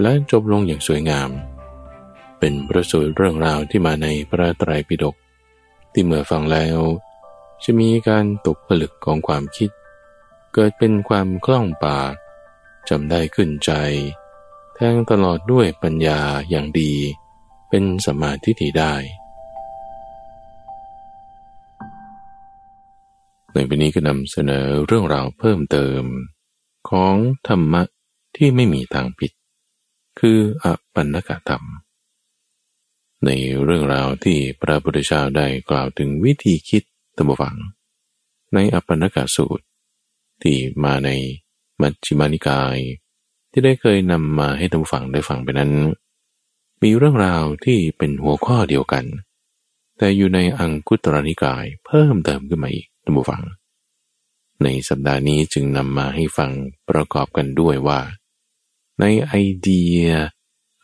และจบลงอย่างสวยงาม เป็นประสูตรเรื่องราวที่มาในพระไตรปิฎกที่เมื่อฟังแล้ว จะมีการตกผลึกของความคิด เกิดเป็นความคล่องปากจำได้ขึ้นใจ แทงตลอดด้วยปัญญาอย่างดี เป็นสมาธิที่ได้ ในวันนี้ก็นำเสนอเรื่องราวเพิ่มเติม ของธรรมะที่ไม่มีทางผิด คืออปันนกธรรม ในเรื่องราวที่พระพุทธเจ้าได้กล่าวถึงวิธีคิดตัมบฟัง ในอปันนกสูตร ที่มาในมัชฌิมานิกาย ที่ได้เคยนำมาให้ตัมฟังได้ฟังไปนั้น มีเรื่องราวที่เป็นหัวข้อเดียวกัน แต่อยู่ในอังคุตรนิกายเพิ่มเติมขึ้นมาอีกตัมฟัง ในสัปดาห์นี้จึงนำมาให้ฟังประกอบกันด้วยว่า ในไอเดีย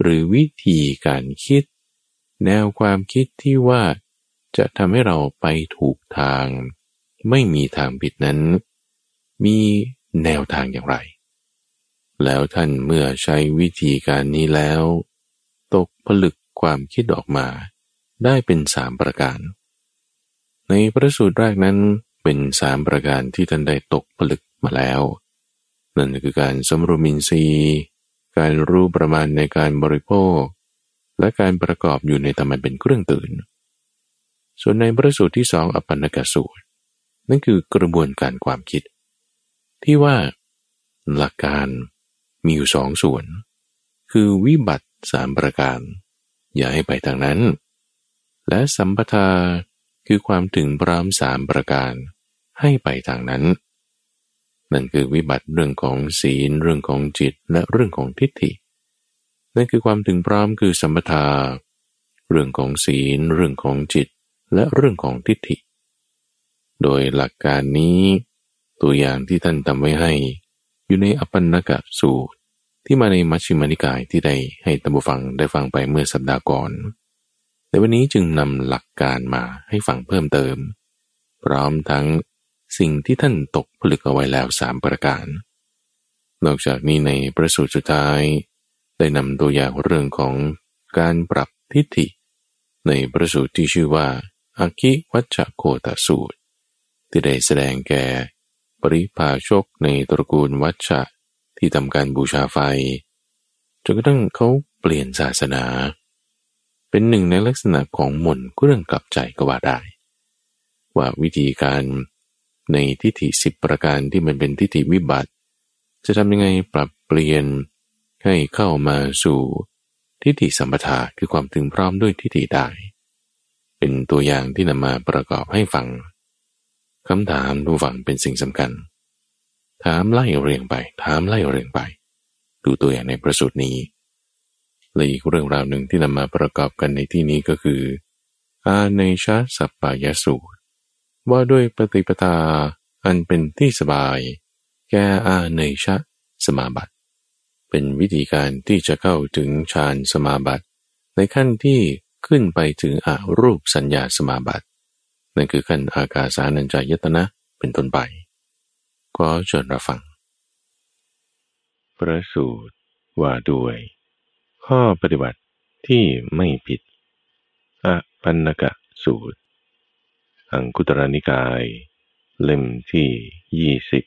หรือวิธีการคิด แนวความคิดที่ว่าจะทำให้เราไปถูกทาง ไม่มีทางผิดนั้น มีแนวทางอย่างไร แล้วท่านเมื่อใช้วิธีการนี้แล้ว ตกผลึกความคิดออกมา ได้เป็นสามประการ ในพระสูตรแรกนั้นเป็นสามประการที่ท่านได้ตกผลึกมาแล้ว นั่นคือการสมรมินทรีย์ การรู้ประมาณในการบริโภค และการประกอบอยู่ในธรรมเป็นเครื่องตื่น ส่วนในพระสูตรที่สองอปันนกสูตร นั่นคือกระบวนการความคิด ที่ว่า หลักการมีอยู่สองส่วน คือวิบัติสามประการ อย่าให้ไปทางนั้น และสัมปทาคือความถึงพร้อมสามประการ ให้ไปทางนั้น นั่นคือวิบัติเรื่องของศีล เรื่องของจิตและเรื่องของทิฏฐิ นั่นคือความถึงพร้อมคือสัมปทา เรื่องของศีล เรื่องของจิต และเรื่องของทิฏฐิ โดยหลักการนี้ตัวอย่างที่ท่านทำไว้ให้ อยู่ในอปันนกะสูตร ที่มาในมัชฌิมานิกายที่ได้ให้ตัมบูฟังได้ฟังไปเมื่อสัปดาห์ก่อน แต่วันนี้จึงนำหลักการมาให้ฟังเพิ่มเติม พร้อมทั้ง สิ่งที่ท่านตกผลึกเอาไว้แล้วสามประการ นอกจากนี้ในประสูตรสุดท้าย ได้นำตัวอย่างเรื่องของการปรับทิฏฐิ ในประสูตรที่ชื่อว่าอาคิวัชโคตสูตร ที่ได้แสดงแก่ ปริพาชกในตระกูลวัชชะที่ทำการบูชาไฟจนกระทั่งเขาเปลี่ยนศาสนา เป็นหนึ่งในลักษณะของหม่นเรื่องกลับใจก็ว่าได้ ว่าวิธีการ ในทิฏฐิสิบประการที่มันเป็นทิฏฐิวิบัติ จะทำยังไงปรับเปลี่ยนให้เข้ามาสู่ทิฏฐิสัมปทาคือความถึงพร้อมด้วยทิฏฐิได้ เป็นตัวอย่างที่นำมาประกอบให้ฟังคำถามดูฟังเป็นสิ่งสำคัญ ถามไล่เรียงไป ถามไล่เรียงไป ดูตัวอย่างในประสูตรนี้และอีกเรื่องราวหนึ่งที่นำมาประกอบกันในที่นี้ก็คืออาเนชาสัปปายสูตร ว่าด้วยปฏิปทาอันเป็นที่สบาย แก่อาเนชะสมาบัติ เป็นวิธีการที่จะเข้าถึงฌานสมาบัติ ในขั้นที่ขึ้นไปถึงอารูปสัญญาสมาบัติ นั่นคือขั้นอากาสานัญจายตนะเป็นต้นไปก็เชิญรับฟังประสูตรว่าด้วย ข้อปฏิบัติที่ไม่ผิดอปันนกะสูตร อังคุตรนิกาย เล่มที่ยี่สิบ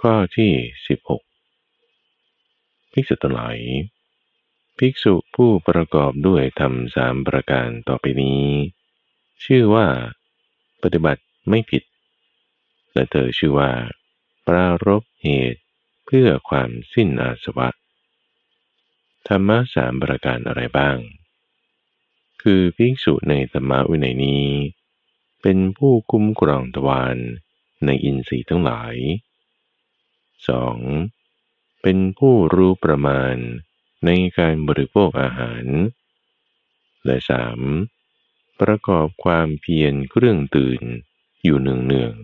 ข้อที่สิบหกภิกษุทั้งหลายภิกษุผู้ประกอบด้วยธรรมสามประการต่อไปนี้ ชื่อว่า ปฏิบัติไม่ผิด และเธอชื่อว่า ปรารบเหตุเพื่อความสิ้นอาสวะธรรมะสามประการอะไรบ้าง คือภิกษุในธรรมวินัยนี้ เป็นผู้คุ้มครองทวารในอินทรีย์ทั้งหลาย 2. เป็นผู้รู้ประมาณในการบริโภคอาหาร และสามประกอบความเพียรเครื่องตื่นอยู่เนืองเนือง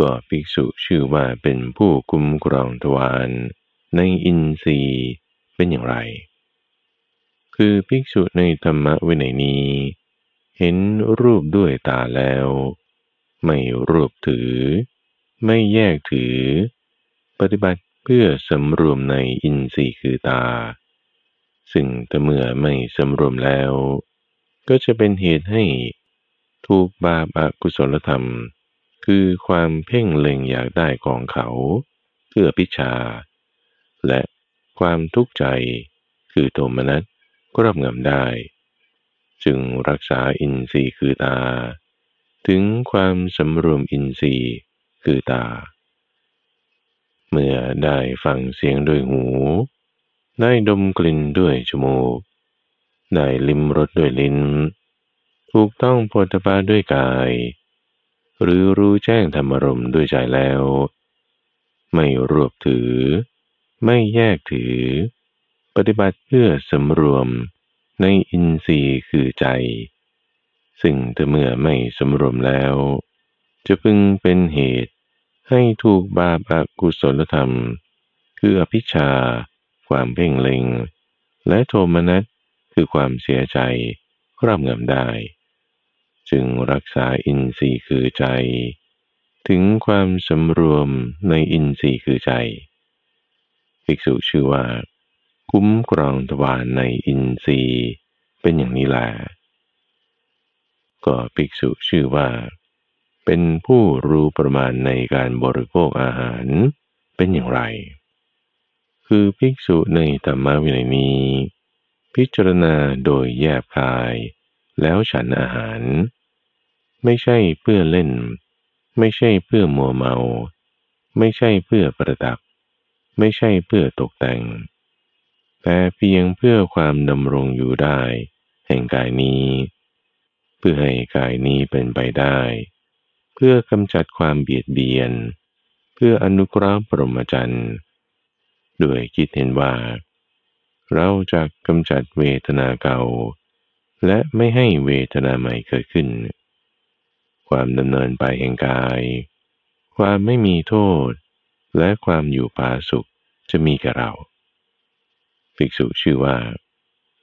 ก็ภิกษุชื่อว่าเป็นผู้คุ้มครองทวารในอินทรีย์เป็นอย่างไร คือภิกษุในธรรมะวินัยนี้ เห็นรูปด้วยตาแล้ว ไม่รูปถือ ไม่แยกถือ ปฏิบัติเพื่อสำรวมในอินทรีย์คือตา ซึ่งถ้าเมื่อไม่สำรวมแล้ว ก็จะเป็นเหตุให้ถูกบาปอกุศลธรรม คือความเพ่งเล็งอยากได้ของเขา เพื่อพิชา และความทุกข์ใจคือโทมนัสก็รับงำได้ จึงรักษาอินทรีย์คือตา ถึงความสำรวมอินทรีย์คือตา เมื่อได้ฟังเสียงด้วยหู ได้ดมกลิ่นด้วยจมูก ได้ลิ้มรสด้วยลิ้น ถูกต้องโพธปาด้วยกาย หรือรู้แจ้งธรรมรมด้วยใจแล้ว ไม่รวบถือ ไม่แยกถือ ปฏิบัติเพื่อสำรวม ในอินทรีย์คือใจสิ่งถ้าเมื่อไม่สำรวมแล้ว จะพึงเป็นเหตุให้ถูกบาปอากุศลธรรม คืออภิชา ความเพ่งเล็ง และโทมนัสคือความเสียใจครอบงำได้ จึงรักษาอินทรีย์คือใจ ถึงความสำรวมในอินทรีย์คือใจภิกษุชื่อว่า คุ้มครองทวารในอินทรีย์เป็นอย่างนี้แหละก็ภิกษุชื่อว่า เป็นผู้รู้ประมาณในการบริโภคอาหารเป็นอย่างไร คือภิกษุในธรรมวินัยนี้ พิจารณาโดยแยบคาย แล้วฉันอาหาร ไม่ใช่เพื่อเล่น ไม่ใช่เพื่อมัวเมา ไม่ใช่เพื่อประดับ ไม่ใช่เพื่อตกแต่ง แต่เพียงเพื่อความดำรงอยู่ได้ แห่งกายนี้ เพื่อให้กายนี้เป็นไปได้ เพื่อกำจัดความเบียดเบียน เพื่ออนุกราบรมจันทร์ด้วยคิดเห็นว่า เราจะกำจัดเวทนาเก่า และไม่ให้เวทนาใหม่เกิดขึ้น ความดำเนินไปแห่งกาย ความไม่มีโทษ และความอยู่ผาสุขจะมีกับเรา ภิกษุชื่อว่า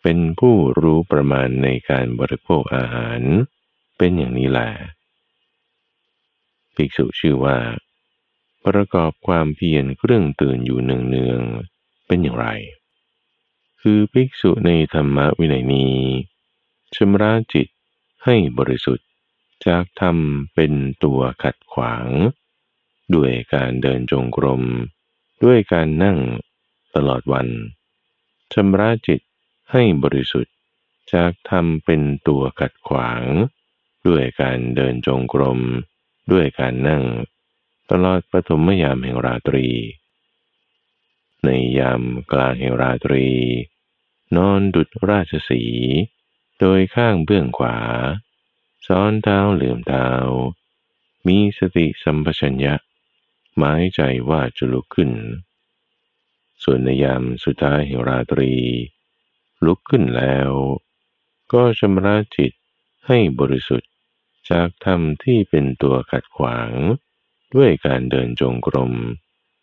เป็นผู้รู้ประมาณในการบริโภคอาหาร เป็นอย่างนี้แหละภิกษุชื่อว่า ประกอบความเพียรเครื่องตื่นอยู่เนืองๆเป็นอย่างไร คือภิกษุในธรรมวินัยนี้ชำระจิตให้บริสุทธิ์ จากทำเป็นตัวขัดขวาง ด้วยการเดินจงกรม ด้วยการนั่งตลอดวัน ชำระจิตให้บริสุทธิ์ จากทำเป็นตัวขัดขวาง ด้วยการเดินจงกรม ด้วยการนั่ง ตลอดปฐมยามแห่งราตรี ในยามกลางแห่งราตรี นอนดุดราชสี โดยข้างเบื้องขวา ซ้อนเท้าเหลื่อมเท้า มีสติสัมปชัญญะ หมายใจว่าจะลุกขึ้น ส่วนในยามสุดท้ายแห่งราตรี ลุกขึ้นแล้ว ก็ชำระจิตให้บริสุทธิ์จากธรรมที่เป็นตัวขัดขวาง ด้วยการเดินจงกรม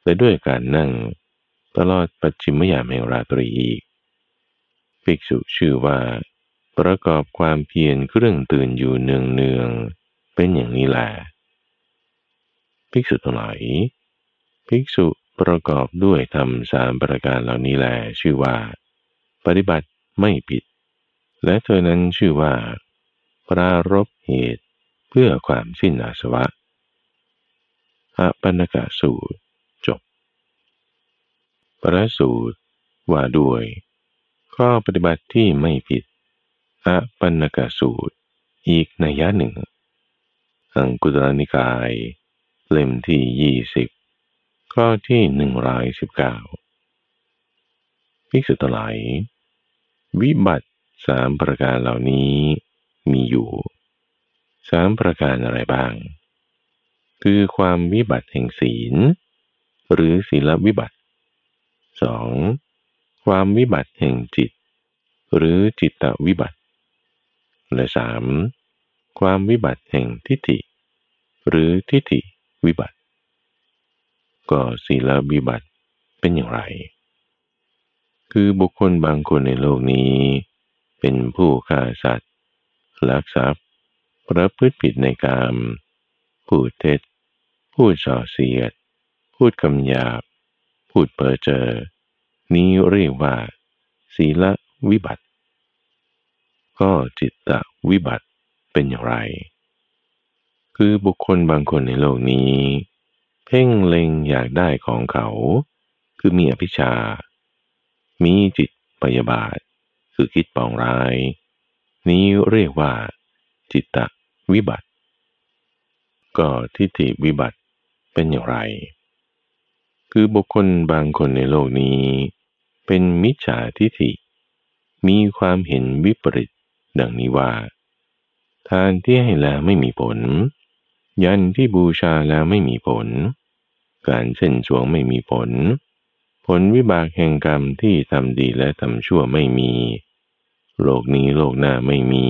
และด้วยการนั่ง ตลอดปัจฉิมยามแห่งราตรีอีกภิกษุชื่อว่า ประกอบความเพียรเครื่องตื่นอยู่เนืองเนืองเป็นอย่างนี้แหละภิกษุทั้งหลายภิกษุ ประกอบด้วยธรรมสามประการเหล่านี้แหละชื่อว่า ปฏิบัติไม่ผิด และเธอนั้นชื่อว่า ปรารบเหตุเพื่อความสิ้นอาสวะอปันกะสูตรจบประสูตรว่าด้วย ข้อปฏิบัติที่ไม่ผิดอปันกสูตร อีกนัยยะหนึ่ง อังกุตรนิกาย เล่มที่ยี่สิบ ข้อที่หนึ่งร้อยสิบเก้าภิกษุตหลายวิบัติสามประการเหล่านี้มีอยู่สามประการอะไรบ้าง คือความวิบัติแห่งศีล หรือศีลวิบัติสองความวิบัติแห่งจิต หรือจิตตวิบัติ และสามความวิบัติแห่งทิฏฐิ หรือทิฏฐิวิบัติ ก็ศีลวิบัติเป็นอย่างไร คือบุคคลบางคนในโลกนี้ เป็นผู้ฆ่าสัตว์ ลักทรัพย์ประพฤติผิดในกามพูดเท็จ พูดส่อเสียด พูดคำหยาบ พูดเพ้อเจอ นี้เรียกว่า ศีลวิบัติ ก็จิตตวิบัติเป็นอย่างไร คือบุคคลบางคนในโลกนี้ เพ่งเล็งอยากได้ของเขา คือมีอภิชา มีจิตปยาบาท คือคิดปองร้าย นี้เรียกว่า จิตตวิบัติ ก็ทิฏฐิวิบัติเป็นอย่างไร คือบุคคลบางคนในโลกนี้ เป็นมิจฉาทิฏฐิ มีความเห็นวิปริตดังนี้ว่า ทานที่ให้แล้วไม่มีผล ยันที่บูชาแล้วไม่มีผล การเส้นสวงไม่มีผล ผลวิบากแห่งกรรมที่ทำดีและทำชั่วไม่มี โลกนี้โลกหน้าไม่มี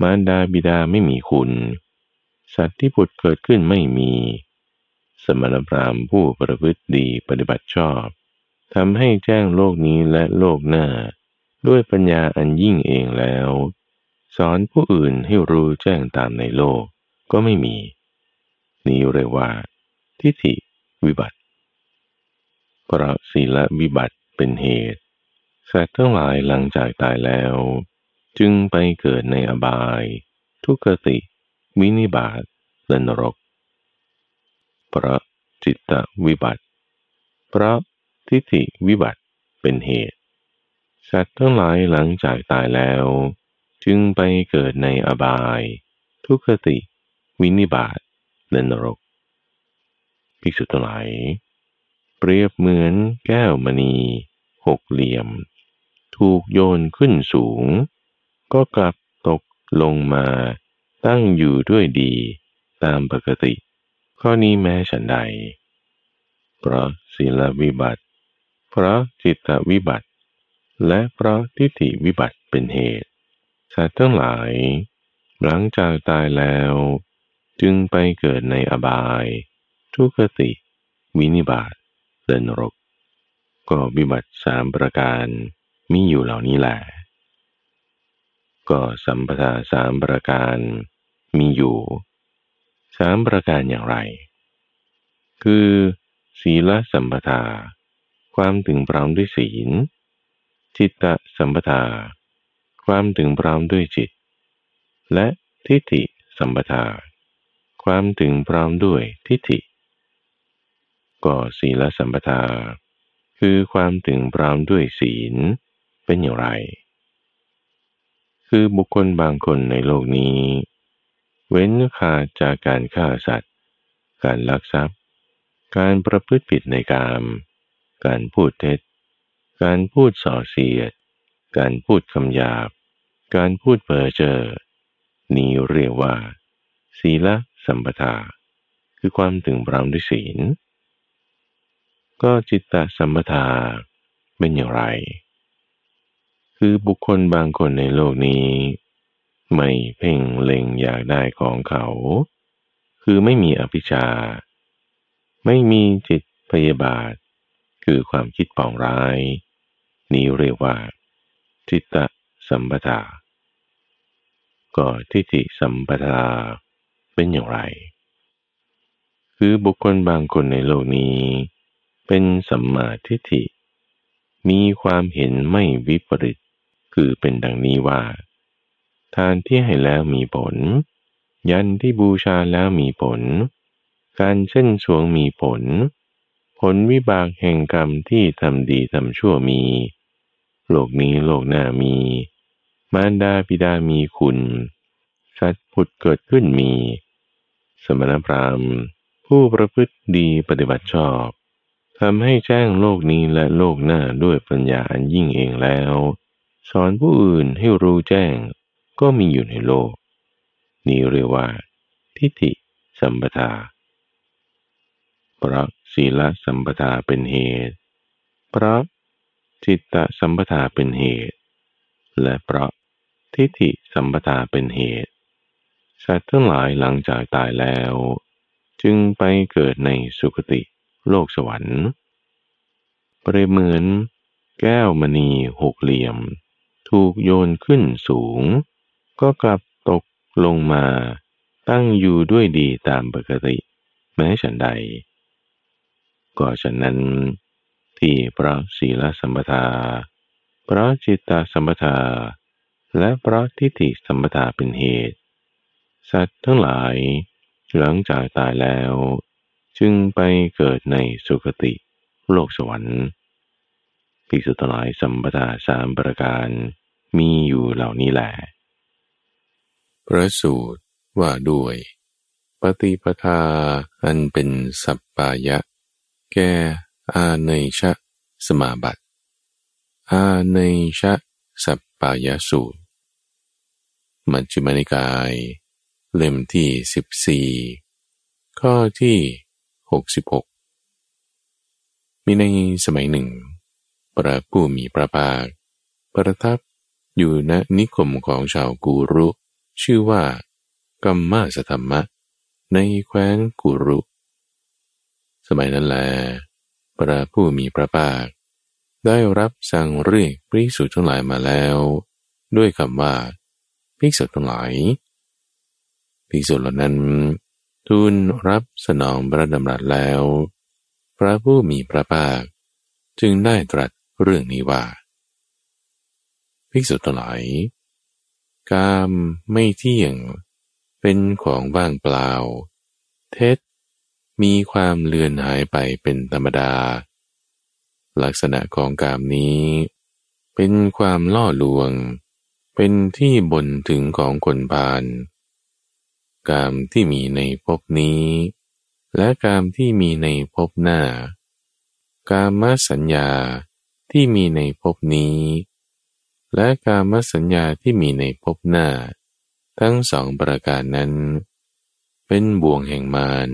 มารดาบิดาไม่มีคุณ สัตว์ที่ผุดเกิดขึ้นไม่มี สมณพราหมณ์ผู้ประพฤติดีปฏิบัติชอบทำให้แจ้งโลกนี้และโลกหน้า ด้วยปัญญาอันยิ่งเองแล้ว สอนผู้อื่นให้รู้แจ้งตามในโลก ก็ไม่มี นี้เรียกว่า ทิฏฐิวิบัติ เพราะศีลวิบัติเป็นเหตุสัตว์ทั้งหลายหลังจากตายแล้ว จึงไปเกิดในอบาย ทุกขติวินิบาตและนรก เพราะจิตตวิบัติ เพราะทิฏฐิวิบัติเป็นเหตุ สัตว์ทั้งหลายหลังจากตายแล้ว จึงไปเกิดในอบาย ทุกขติ วินิบาตแลนรก ภิกษุทั้งหลาย เปรียบเหมือนแก้วมณีหกเหลี่ยม ถูกโยนขึ้นสูง ก็กลับตกลงมาตั้งอยู่ด้วยดีตามปกติ ข้อนี้แม้ฉันใด เพราะศีลวิบัติ เพราะจิตวิบัติ และเพราะทิฏฐิวิบัติเป็นเหตุ สัตว์ทั้งหลาย หลังจากตายแล้ว จึงไปเกิดในอบาย ทุกติ วินิบาตเดินรก ก็วิบัติสามประการมีอยู่เหล่านี้แหละก็สัมปทาสามประการมีอยู่สามประการอย่างไร คือศีลสัมปทา ความถึงพร้อมด้วยศีล จิตตสัมปทา ความถึงพร้อมด้วยจิต และทิฏฐิสัมปทา ความถึงพร้อมด้วยทิฏฐิ ก็ศีลสัมปทา คือความถึงพร้อมด้วยศีลเป็นอย่างไร คือบุคคลบางคนในโลกนี้ เว้นขาดจากการฆ่าสัตว์ การลักทรัพย์ การประพฤติผิดในกาม การพูดเท็จ การพูดส่อเสียด การพูดคำหยาบ การพูดเพ้อเจ้อนี้เรียกว่า ศีล สัมปทา คือความถึงพร้อมด้วยศีล ก็จิตตสัมปทาเป็นอย่างไร คือบุคคลบางคนในโลกนี้ ไม่เพ่งเล็งอยากได้ของเขา คือไม่มีอภิชา ไม่มีจิตพยาบาท คือความคิดปองร้าย นี้เรียกว่าทิฏฐสัมปทาก็ทิฏฐิสัมปทา เป็นอย่างไร คือบุคคลบางคนในโลกนี้ เป็นสัมมาทิฏฐิ มีความเห็นไม่วิปริต คือเป็นดังนี้ว่า ทานที่ให้แล้วมีผล ยันที่บูชาแล้วมีผล การเช่นสวงมีผล ผลวิบากแห่งกรรมที่ทำดีทำชั่วมี โลกนี้โลกหน้ามีมารดาบิดามีคุณ สัตว์ผุดเกิดขึ้นมี สมณพราหมณ์ ผู้ประพฤติดีปฏิบัติชอบทำให้แจ้งโลกนี้และโลกหน้าด้วยปัญญาอันยิ่งเองแล้ว สอนผู้อื่นให้รู้แจ้งก็มีอยู่ในโลก นี้เรียกว่า ทิฏฐิสัมปทา เพราะศีลสัมปทาเป็นเหตุ เพราะจิตตสัมปทาเป็นเหตุ และเพราะทิฏฐิสัมปทาเป็นเหตุ สัตว์ทั้งหลายหลังจากตายแล้ว จึงไปเกิดในสุคติโลกสวรรค์เปรียบเหมือนแก้วมณีหกเหลี่ยม ถูกโยนขึ้นสูง ก็กลับตกลงมา ตั้งอยู่ด้วยดีตามปกติ แม้ฉันใด ก็ฉะนั้น ที่พระศีลสัมปทา พระจิตตสัมปทา และพระทิฏฐิสัมปทาเป็นเหตุ สัตว์ทั้งหลาย หลังจากตายแล้ว จึงไปเกิดในสุคติ โลกสวรรค์ภิกษุทั้งหลายสัมปทาสามประการมีอยู่เหล่านี้แหละพระสูตรว่าด้วย ปฏิปทาอันเป็นสัปปายะ แก่อาเนชะสมาบัติ อาเนชะสัปปายะสูตร มัจจุมานิกาย เล่มที่สิบสี่ข้อที่หกสิบหกมีในสมัยหนึ่ง พระผู้มีพระภาค ประทับอยู่ณนิคมของชาวกูรุ ชื่อว่า กัมมาสธรรมะ ในแคว้นกุรุ สมัยนั้นแล พระผู้มีพระภาค ได้รับสั่งเรียกภิกษุทั้งหลายมาแล้ว ด้วยคำว่าภิกษุทั้งหลาย ภิกษุเหล่านั้น ทูลรับสนองพระดำรัสแล้ว พระผู้มีพระภาค จึงได้ตรัสเรื่องนี้ว่า ภิกษุทั้งหลายกามไม่เที่ยง เป็นของว่างเปล่า เท็จ มีความเลือนหายไปเป็นธรรมดา ลักษณะของกามนี้ เป็นความล่อลวง เป็นที่บนถึงของคนพาล กามที่มีในภพนี้ และกามที่มีในภพหน้า กามสัญญาที่มีในภพนี้ และกามสัญญาที่มีในภพหน้า ทั้งสองประการนั้น เป็นบ่วงแห่งมาร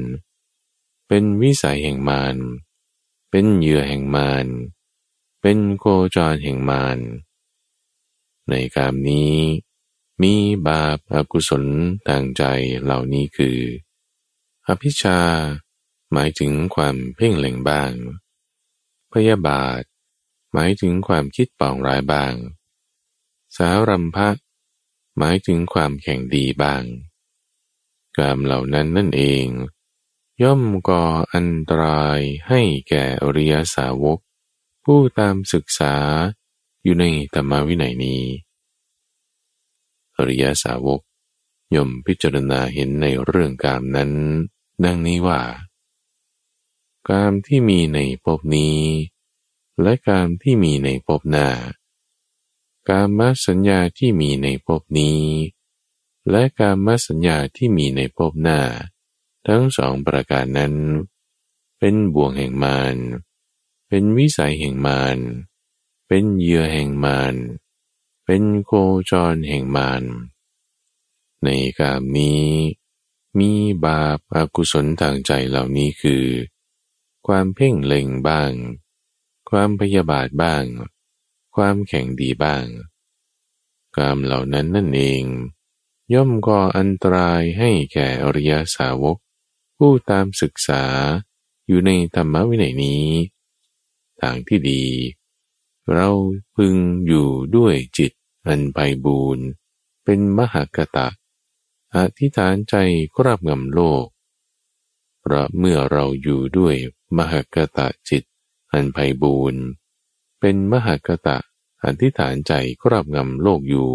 เป็นวิสัยแห่งมารเป็นเหยื่อแห่งมารเป็นโกจรแห่งมารในกามนี้ มีบาปอากุศลทางใจเหล่านี้คือ อภิชา หมายถึงความเพ่งเล็งบ้าง พยาบาท หมายถึงความคิดปองร้ายบ้าง สารัมภะหมายถึงความแข่งดีบ้างกามเหล่านั้นนั่นเอง ย่อมก่ออันตรายให้แก่อริยสาวก ผู้ตามศึกษาอยู่ในธรรมวินัยนี้ อริยสาวก ย่อมพิจารณาเห็นในเรื่องกามนั้น ดังนี้ว่า กามที่มีในภพนี้ และกามที่มีในภพหน้ากามสัญญาที่มีในภพนี้ และกามสัญญาที่มีในภพหน้า ทั้งสองประการนั้น เป็นบ่วงแห่งมารเป็นวิสัยแห่งมารเป็นเหยื่อแห่งมาร เป็นโคจรแห่งมารในกามนี้มีบาปอากุศลทางใจเหล่านี้คือ ความเพ่งเล็งบ้าง ความพยาบาทบ้าง ความแข็งดีบ้างกามเหล่านั้นนั่นเอง ย่อมก่ออันตรายให้แก่อริยสาวก ผู้ตามศึกษาอยู่ในธรรมวินัยนี้ ทางที่ดี เราพึงอยู่ด้วยจิต อันไปบูรณ์เป็นมหากตะ อธิษฐานใจคราบงำโลก เพราะเมื่อเราอยู่ด้วยมหากตะจิต อันไพบูรณ์เป็นมหากตะอธิษฐานใจครอบงำโลกอยู่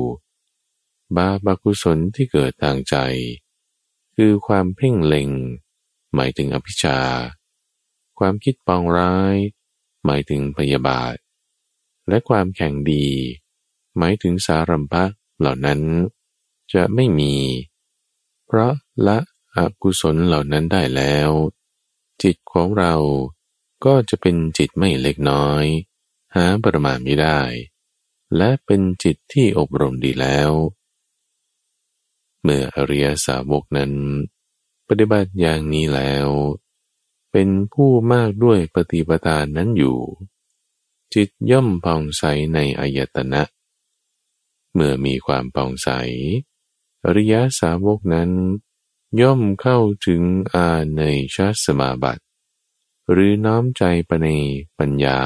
บาปกุศลที่เกิดทางใจ คือความเพ่งเล็ง หมายถึงอภิชา ความคิดปองร้าย หมายถึงพยาบาท และความแข่งดี หมายถึงสารัมภะเหล่านั้น จะไม่มี เพราะละอกุศลเหล่านั้นได้แล้ว จิตของเราก็จะเป็นจิตไม่เล็กน้อย หาประมาณไม่ได้ และเป็นจิตที่อบรมดีแล้ว เมื่ออริยสาวกนั้น ปฏิบัติอย่างนี้แล้ว เป็นผู้มากด้วยปฏิปทานนั้นอยู่ จิตย่อมผ่องใสในอายตนะ เมื่อมีความผ่องใส อริยสาวกนั้น ย่อมเข้าถึงอาในชาสมาบัติ หรือน้อมใจไปในปัญญา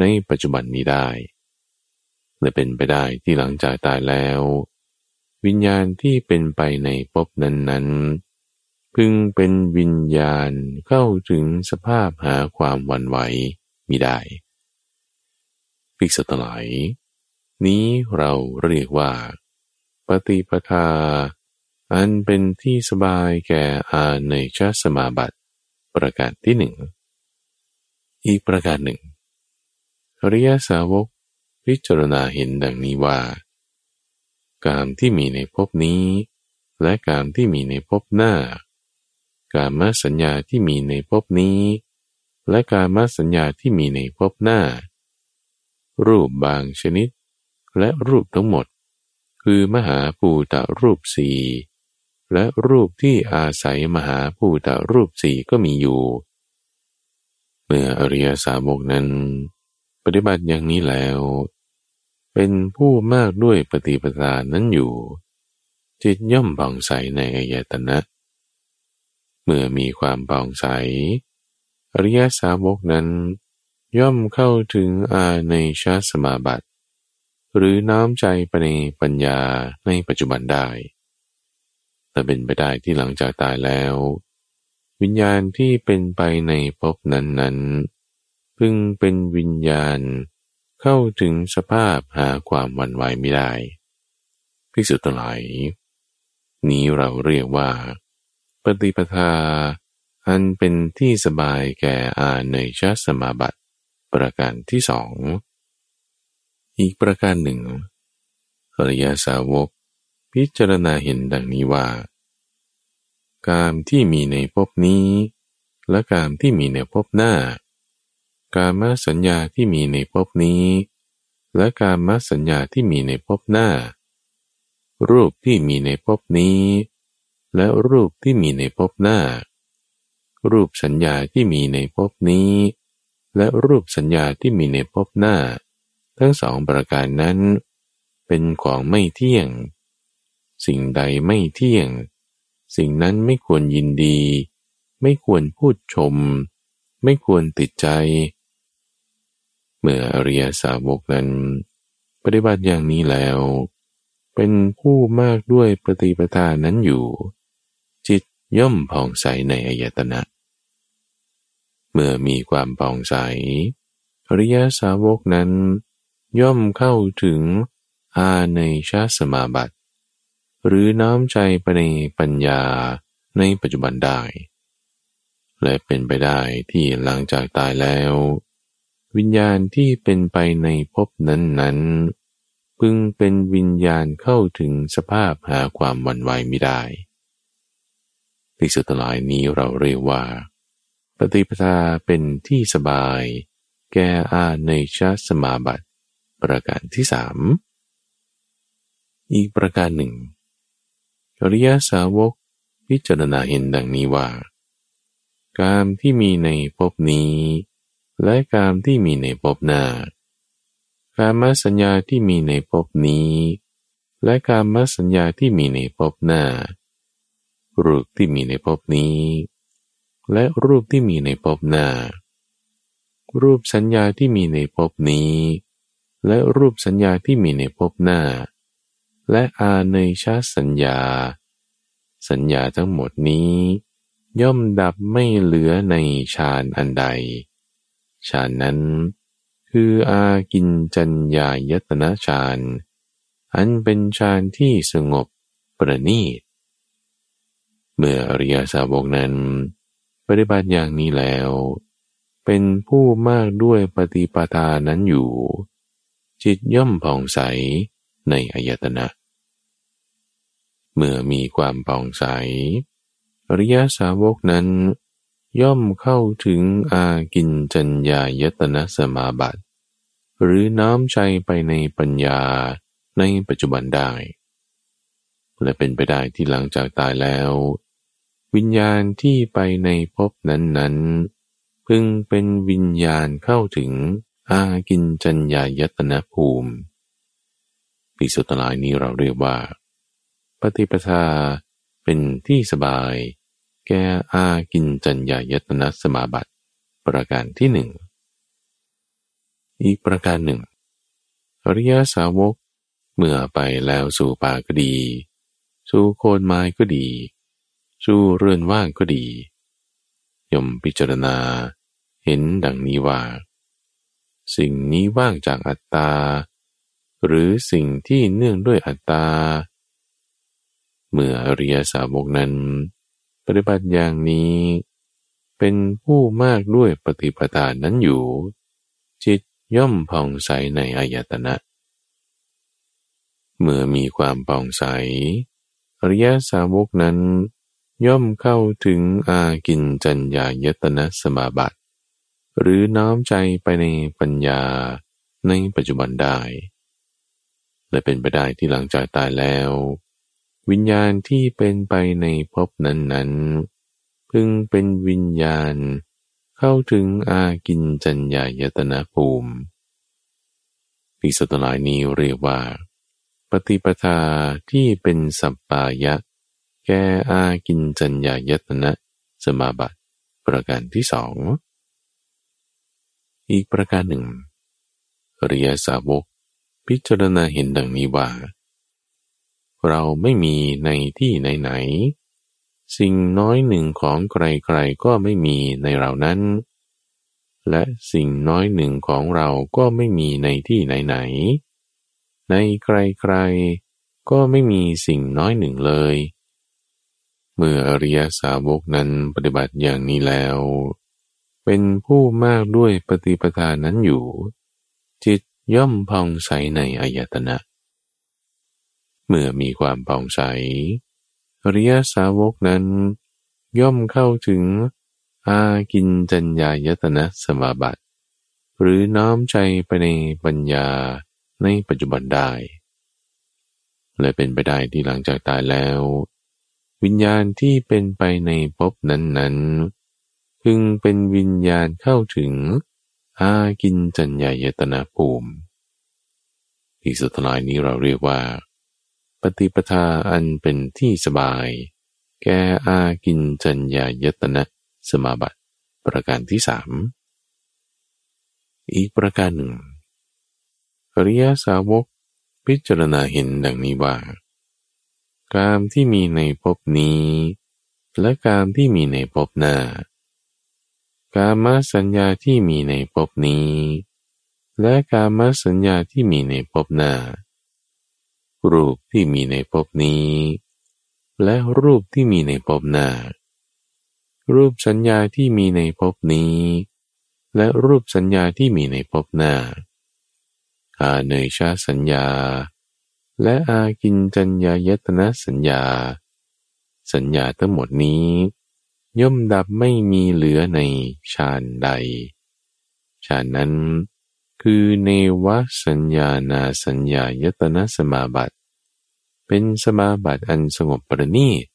ในปัจจุบันนี้ได้และเป็นไปได้ที่หลังจากตายแล้ว วิญญาณที่เป็นไปในภพนั้นๆ พึงเป็นวิญญาณเข้าถึงสภาพหาความวันไหวมิได้ ภิกษุทั้งหลาย นี้เราเรียกว่า ปฏิปทา อันเป็นที่สบายแก่อาในชาสมาบัติประการที่หนึ่ง อีกประการหนึ่งอริยสาวกพิจารณาเห็นดังนี้ว่า การที่มีในภพนี้ และการที่มีในภพหน้า การมาสัญญาที่มีในภพนี้ และการมาสัญญาที่มีในภพหน้า รูปบางชนิด และรูปทั้งหมด คือมหาภูตะรูปสี่และรูปที่อาศัยมหาภูตะรูปสี่ก็มีอยู่ เมื่ออริยสาวกนั้น ปฏิบัติอย่างนี้แล้ว เป็นผู้มากด้วยปฏิปทานั้นอยู่ จิตย่อมผ่องใสในอายตนะ เมื่อมีความผ่องใส อริยสาวกนั้นย่อมเข้าถึงอาในชาสมาบัติ หรือน้อมใจไปในปัญญาในปัจจุบันได้แต่เป็นไปได้ที่หลังจากตายแล้ว วิญญาณที่เป็นไปในภพนั้นๆ พึงเป็นวิญญาณเข้าถึงสภาพหาความวันไหวไม่ได้ภิกษุทั้งหลายนี้เราเรียกว่า ปฏิปทา อันเป็นที่สบายแก่อาเนชสมาบัติ ประการที่สอง อีกประการหนึ่งอริยาสาวก พิจารณาเห็นดังนี้ว่า การที่มีในภพนี้ และการที่มีในภพหน้า การมสัญญาที่มีในภพนี้ และการมสัญญาที่มีในภพหน้า รูปที่มีในภพนี้ และรูปที่มีในภพหน้า รูปสัญญาที่มีในภพนี้ และรูปสัญญาที่มีในภพหน้า ทั้งสองประการนั้น เป็นของไม่เที่ยง สิ่งใดไม่เที่ยง สิ่งนั้นไม่ควรยินดี ไม่ควรพูดชม ไม่ควรติดใจ เมื่ออริยสาวกนั้น ปฏิบัติอย่างนี้แล้ว เป็นผู้มากด้วยปฏิปทานั้นอยู่ จิตย่อมผ่องใสในอายตนะ เมื่อมีความผ่องใสอริยสาวกนั้น ย่อมเข้าถึงอาในชาสมาบัติหรือน้อมใจไปในปัญญาในปัจจุบันได้ และเป็นไปได้ที่หลังจากตายแล้ว วิญญาณที่เป็นไปในภพนั้นๆ พึงเป็นวิญญาณเข้าถึงสภาพหาความวันไหวไม่ได้ภิกษุทั้งหลายนี้เราเรียกว่า ปฏิปทาเป็นที่สบาย แก่อาในชาสมาบัติ ประการที่สามอีกประการหนึ่งอริยสาวกพิจารณาเห็นดังนี้ว่า การที่มีในภพนี้ และกามที่มีในภพหน้าการมสัญญาที่มีในภพนี้ และการมสัญญาที่มีในภพหน้า รูปที่มีในภพนี้ และรูปที่มีในภพหน้า รูปสัญญาที่มีในภพนี้ และรูปสัญญาที่มีในภพหน้า และอาเนชาสัญญา สัญญาทั้งหมดนี้ ย่อมดับไม่เหลือในฌานอันใดฌานนั้น คืออากินจัญญายตนะฌานอันเป็นฌานที่สงบประณีต เมื่ออริยสาวกนั้น ปฏิบัติอย่างนี้แล้ว เป็นผู้มากด้วยปฏิปทานั้นอยู่ จิตย่อมผ่องใสในอายตนะ เมื่อมีความผ่องใสอริยสาวกนั้น ย่อมเข้าถึงอากินจัญญายตนะสมาบัติ หรือน้อมใจไปในปัญญาในปัจจุบันได้ และเป็นไปได้ที่หลังจากตายแล้ว วิญญาณที่ไปในภพนั้นๆ พึงเป็นวิญญาณเข้าถึง อากินจัญญายตนะภูมิปิสุตลายนี้เราเรียกว่า ปฏิปทาเป็นที่สบาย แก่อากินจัญญายตนะสมาบัติ ประการที่หนึ่งอีกประการหนึ่งอริยสาวกเมื่อไปแล้วสู่ป่าก็ดี สู่โคนไม้ก็ดี สู่เรือนว่างก็ดี ยมพิจารณา เห็นดังนี้ว่า สิ่งนี้ว่างจากอัตตา หรือสิ่งที่เนื่องด้วยอัตตา เมื่ออริยสาวกนั้น ปฏิบัติอย่างนี้ เป็นผู้มากด้วยปฏิปทานนั้นอยู่ จิตย่อมผ่องใสในอายตนะ เมื่อมีความผ่องใส อริยสาวกนั้นย่อมเข้าถึงอากินจัญญายตนะสมาบัติ หรือน้อมใจไปในปัญญาในปัจจุบันได้ และเป็นไปได้ที่หลังจากตายแล้ว วิญญาณที่เป็นไปในภพนั้นๆ พึงเป็นวิญญาณเข้าถึงอากินจัญญายตนะภูมิปีสตลายนี้เรียกว่า ปฏิปทาที่เป็นสัปปายะ แก่อากินจัญญายตนะสมาบัติประการที่สอง อีกประการหนึ่งอริยสาวกพิจารณาเห็นดังนี้ว่า เราไม่มีในที่ไหนๆสิ่งน้อยหนึ่งของใครๆก็ไม่มีในเรานั้น และสิ่งน้อยหนึ่งของเราก็ไม่มีในที่ไหนๆในใครๆก็ไม่มีสิ่งน้อยหนึ่งเลย เมื่ออริยสาวกนั้นปฏิบัติอย่างนี้แล้ว เป็นผู้มากด้วยปฏิปทานั้นอยู่ จิตย่อมพองใสในอายตนะ เมื่อมีความพองใสอริยสาวกนั้น ย่อมเข้าถึงอากินจัญญายตนะสมาบัติ หรือน้อมใจไปในปัญญาในปัจจุบันได้และเป็นไปได้ที่หลังจากตายแล้ว วิญญาณที่เป็นไปในภพนั้นๆ พึงเป็นวิญญาณเข้าถึงอากินจัญญายตนาภูมิอีกสุดท้ายนี้เราเรียกว่า ปฏิปทาอันเป็นที่สบาย แก่อากินจัญญายตนะสมาบัติ ประการที่สามอีกประการหนึ่งอริยสาวกพิจารณาเห็นดังนี้ว่า กามที่มีในภพนี้ และกามที่มีในภพหน้า กามสัญญาที่มีในภพนี้ และกามสัญญาที่มีในภพหน้า รูปที่มีในภพนี้ และรูปที่มีในภพหน้า รูปสัญญาที่มีในภพนี้ และรูปสัญญาที่มีในภพหน้า อาเนยชาสัญญา และอากินจัญญายตนะสัญญา สัญญาทั้งหมดนี้ ย่อมดับไม่มีเหลือในฌานใดฌานนั้นคือเนวสัญญานาสัญญายตนะสมาบัติเป็นสมาบัติอันสงบประณีต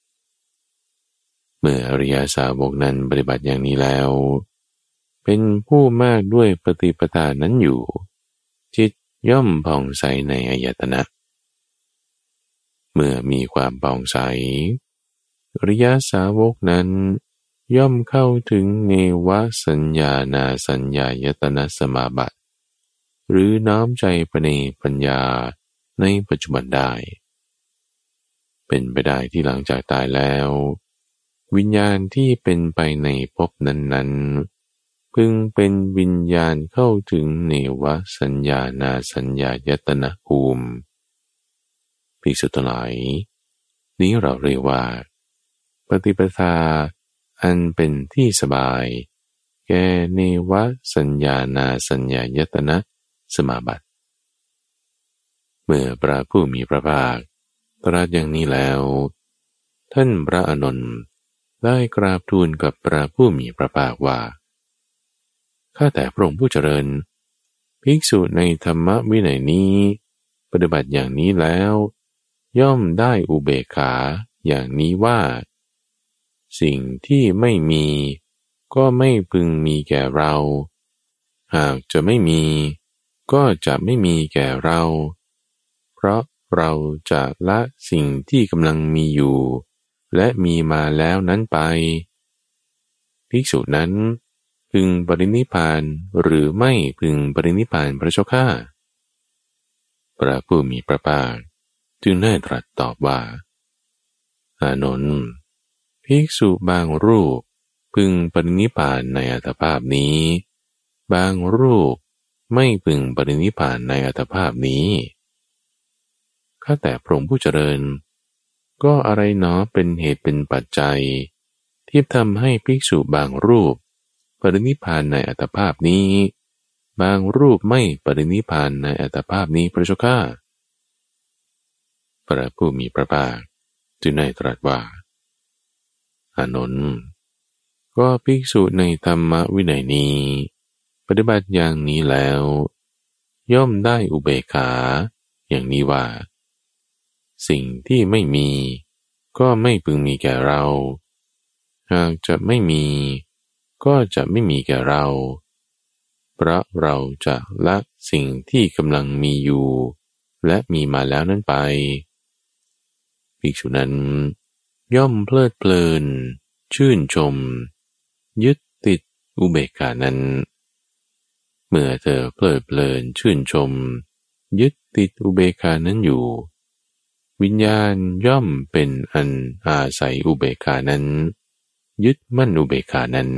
เมื่ออริยาสาวกนั้นปฏิบัติอย่างนี้แล้ว เป็นผู้มากด้วยปฏิปทานั้นอยู่ จิตย่อมผ่องใสในอายตนะ เมื่อมีความปองใสริยาสาวกนั้น ย่อมเข้าถึงเนวสัญญานาสัญญายตนะสมาบัติ หรือน้อมใจปในปัญญาในปัจจุบันได้ เป็นไปได้ที่หลังจากตายแล้ว วิญญาณที่เป็นไปในภพนั้นๆ พึงเป็นวิญญาณเข้าถึงเนวสัญญานาสัญญายตนะภูมิภิกษุทั้งหลายนี้เราเรียกว่า ปฏิปทา อันเป็นที่สบาย แกเนวสัญญานาสัญญายตนะสมาบัติ เมื่อพระผู้มีพระภาค ตรัสอย่างนี้แล้ว ท่านพระอนุนได้กราบทูลกับพระผู้มีพระภาคว่าข้าแต่พระองค์ผู้เจริญ ภิกษุในธรรมวินัยนี้ ปฏิบัติอย่างนี้แล้ว ย่อมได้อุเบกขาอย่างนี้ว่า สิ่งที่ไม่มีก็ไม่พึงมีแก่เรา หากจะไม่มี ก็จะไม่มีแก่เรา เพราะเราจะละสิ่งที่กำลังมีอยู่ และมีมาแล้วนั้นไป ภิกษุนั้น พึงปรินิพานหรือไม่พึงปรินิพานพระเจ้าข้าพระผู้มีพระภาคจึงได้ตรัสตอบว่าอานนท์ ภิกษุบางรูป พึงปรินิพานในอัตภาพนี้ บางรูปไม่พึงปรินิพานในอัตภาพนี้ ข้าแต่พระองค์ผู้เจริญ ก็อะไรเนาะเป็นเหตุเป็นปัจจัย ที่ทำให้ภิกษุบางรูป ปรินิพานในอัตภาพนี้ บางรูปไม่ปรินิพานในอัตภาพนี้พระเจ้าข้าพระผู้มีพระภาคจึงได้ตรัสว่า อานนท์ก็ภิกษุในธรรมวินัยนี้ ปฏิบัติอย่างนี้แล้ว ย่อมได้อุเบกขา อย่างนี้ว่า สิ่งที่ไม่มี ก็ไม่พึงมีแก่เรา หากจะไม่มี ก็จะไม่มีแก่เราเพราะเราจะละสิ่งที่กำลังมีอยู่ และมีมาแล้วนั้นไป ภิกษุนั้น ย่อมเพลิดเพลิน ชื่นชม ยึดติดอุเบกขานั้น เมื่อเธอเพลิดเพลินชื่นชม ยึดติดอุเบกขานั้นอยู่ วิญญาณย่อมเป็นอันอาศัยอุเบกขานั้น ยึดมั่นอุเบกขานั้น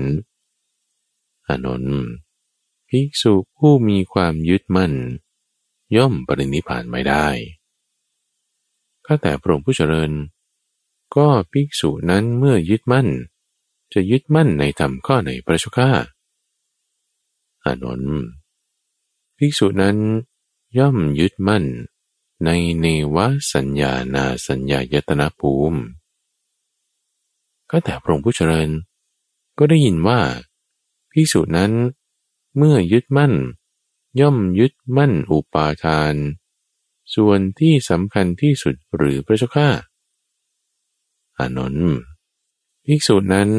อานนท์ภิกษุผู้มีความยึดมั่น ย่อมปรินิพานไม่ได้ข้าแต่พระองค์ผู้เจริญ ก็ภิกษุนั้นเมื่อยึดมั่น จะยึดมั่นในธรรมข้อไหนพระชก้าอานนท์ภิกษุนั้นย่อมยึดมั่น ในเนวสัญญานาสัญญายตนะภูมิ ก็แต่พระองค์ผู้เจริญ ก็ได้ยินว่าภิกษุนั้น เมื่อยึดมั่น ย่อมยึดมั่นอุปาทาน ส่วนที่สำคัญที่สุดหรือพระเจ้าข้า อานนท์ภิกษุนั้น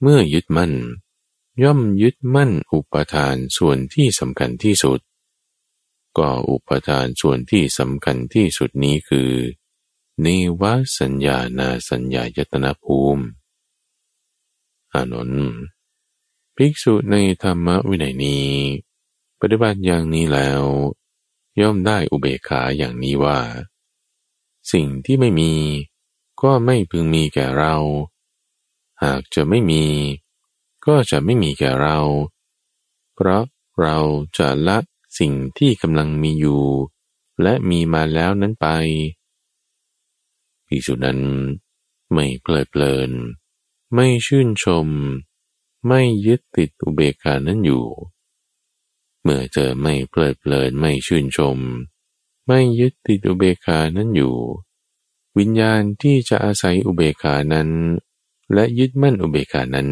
เมื่อยึดมั่น ย่อมยึดมั่นอุปทานส่วนที่สำคัญที่สุด ก็อุปทานส่วนที่สำคัญที่สุดนี้คือเนวสัญญานาสัญญายตนาภูมิ อานนท์ภิกษุในธรรมวินัยนี้ ปฏิบัติอย่างนี้แล้ว ย่อมได้อุเบกขาอย่างนี้ว่า สิ่งที่ไม่มี ก็ไม่พึงมีแก่เรา หากจะไม่มี ก็จะไม่มีแก่เรา เพราะเราจะละสิ่งที่กำลังมีอยู่ และมีมาแล้วนั้นไปภิกษุนั้นไม่เพลิดเพลิน ไม่ชื่นชม ไม่ยึดติดอุเบกขานั้นอยู่ เมื่อเจอไม่เพลิดเพลินไม่ชื่นชม ไม่ยึดติดอุเบกขานั้นอยู่ วิญญาณที่จะอาศัยอุเบกานั้น และยึดมั่นอุเบกานั้น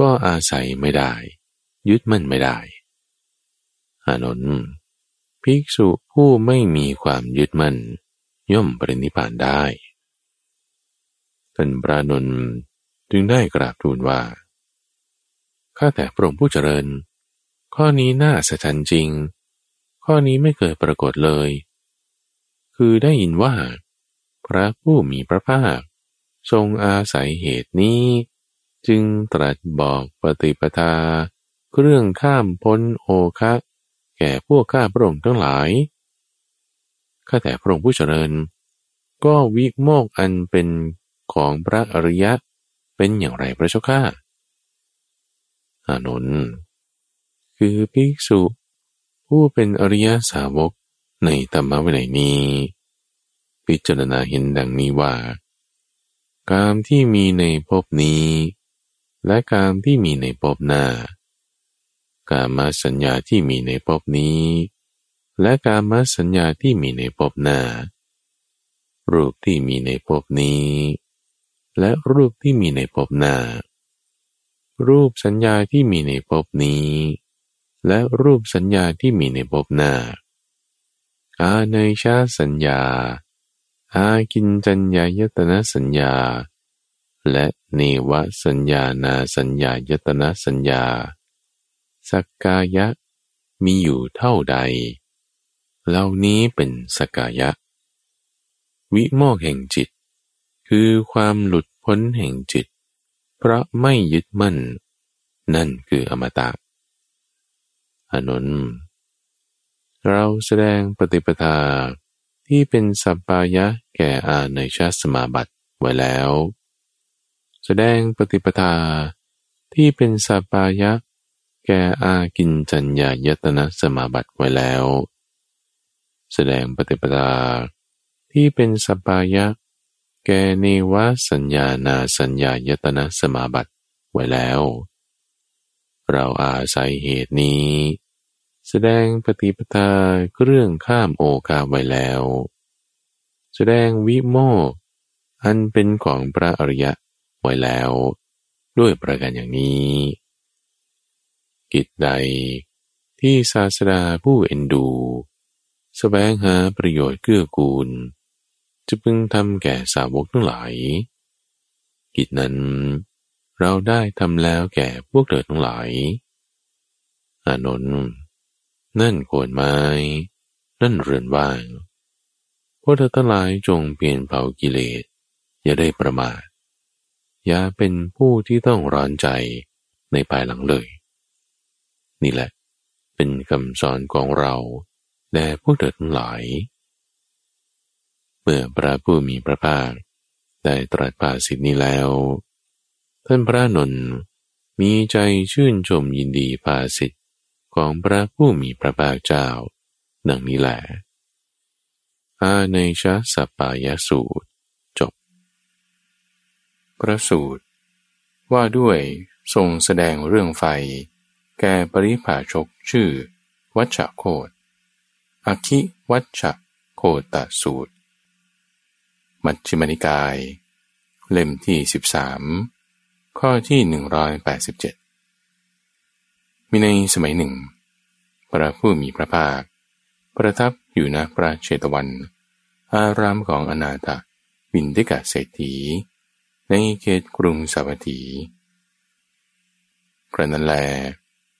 ก็อาศัยไม่ได้ ยึดมั่นไม่ได้อานนท์ภิกษุผู้ไม่มีความยึดมั่น ย่อมปรินิพานได้ท่านพระนนท์จึงได้กราบทูลว่าข้าแต่พระองค์ผู้เจริญ ข้อนี้น่าสะทันจริง ข้อนี้ไม่เคยปรากฏเลย คือได้ยินว่า พระผู้มีพระภาค ทรงอาศัยเหตุนี้ จึงตรัสบอกปฏิปทา เรื่องข้ามพ้นโอคะแก่พวกข้าพระองค์ทั้งหลาย ข้าแต่พระองค์ผู้เจริญ ก็วิโมกอันเป็นของพระอริยะเป็นอย่างไรพระเจ้าข้าอานนท์คือภิกษุ ผู้เป็นอริยสาวกในธรรมวินัยนี้ พิจารณาเห็นดังนี้ว่า กามที่มีในภพนี้ และกามที่มีในภพหน้า กามาสัญญาที่มีในภพนี้ และกามาสัญญาที่มีในภพหน้า รูปที่มีในภพนี้ และรูปที่มีในภพหน้า รูปสัญญาที่มีในภพนี้ และรูปสัญญาที่มีในภพหน้าอาเนชาสัญญา อากินจัญญายตนะสัญญา และเนวสัญญานาสัญญายตนะสัญญา สักกายะมีอยู่เท่าใด เหล่านี้เป็นสกายะ วิโมกแห่งจิต คือความหลุดพ้นแห่งจิต เพราะไม่ยึดมั่น นั่นคืออมตะอนุนเราแสดงปฏิปทา ที่เป็นสัปปายะแก่อาในชาสมาบัติไว้แล้ว แสดงปฏิปทาที่เป็นสัปปายะแก่อากินจัญญายตนะสมาบัติไว้แล้ว แสดงปฏิปทาที่เป็นสัปปายะแก่เนวสัญญานาสัญญายตนะสมาบัติไว้แล้ว เราอาศัยเหตุนี้ แสดงปฏิปทาเรื่องข้ามโอกาไว้แล้ว แสดงวิโมกอันเป็นของพระอริยะไว้แล้ว ด้วยประการอย่างนี้ กิจใดที่ศาสดาผู้เอ็นดูสแสวงหาประโยชน์เกื้อกูล จะพึงทำแก่สาวกทั้งหลาย กิจนั้นเราได้ทำแล้วแก่พวกเธอทั้งหลาย อานนท์ นั่นโคนไม้ นั่นเรือนว่างพวกเธอทั้งหลายจงเปลี่ยนเผากิเลส อย่าได้ประมาท อย่าเป็นผู้ที่ต้องร้อนใจในภายหลังเลย นี่แหละ เป็นคำสอนของเราแด่พวกเธอทั้งหลาย เมื่อพระผู้มีพระภาคได้ตรัสภาสิทธินี้แล้ว ท่านพระนนท์มีใจชื่นชมยินดีภาสิทธิ ของพระผู้มีพระภาคเจ้าดังนี้แหละอาในชาสปายสูตร จบ พระสูตร ว่าด้วยทรงแสดงเรื่องไฟ แก่ปริภาชกชื่อ วัชโคตอคิวัชโคตสูตร มัชฌิมนิกาย เล่มที่ 13 ข้อที่ 187 มีในสมัยหนึ่ง พระผู้มีพระภาค ประทับอยู่ณพระเชตวัน อารามของอนาถวินทิกาเศรษฐี ในเขตกรุงสาวัตถีกระนั้นแล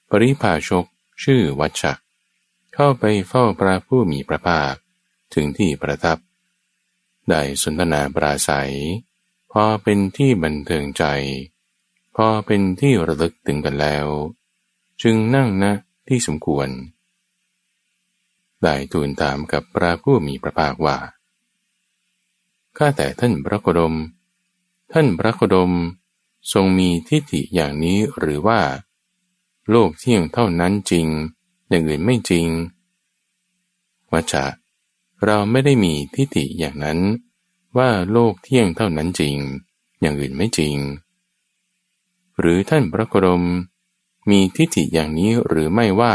ปริภาชกชื่อวัชชะเข้าไปเฝ้าพระผู้มีพระภาคถึงที่ประทับ ได้สนทนาปราศัย พอเป็นที่บันเทิงใจ พอเป็นที่ระลึกถึงกันแล้ว จึงนั่งนะที่สมควร ได้ทูลถามกับพระผู้มีพระภาคว่า ข้าแต่ท่านพระโคดม ท่านพระโคดมทรงมีทิฏฐิอย่างนี้หรือว่า โลกเที่ยงเท่านั้นจริง อย่างอื่นไม่จริงวัชะเราไม่ได้มีทิฏฐิอย่างนั้นว่าโลกเที่ยงเท่านั้นจริง อย่างอื่นไม่จริง หรือท่านพระกรม มีทิฏฐิอย่างนี้หรือไม่ว่า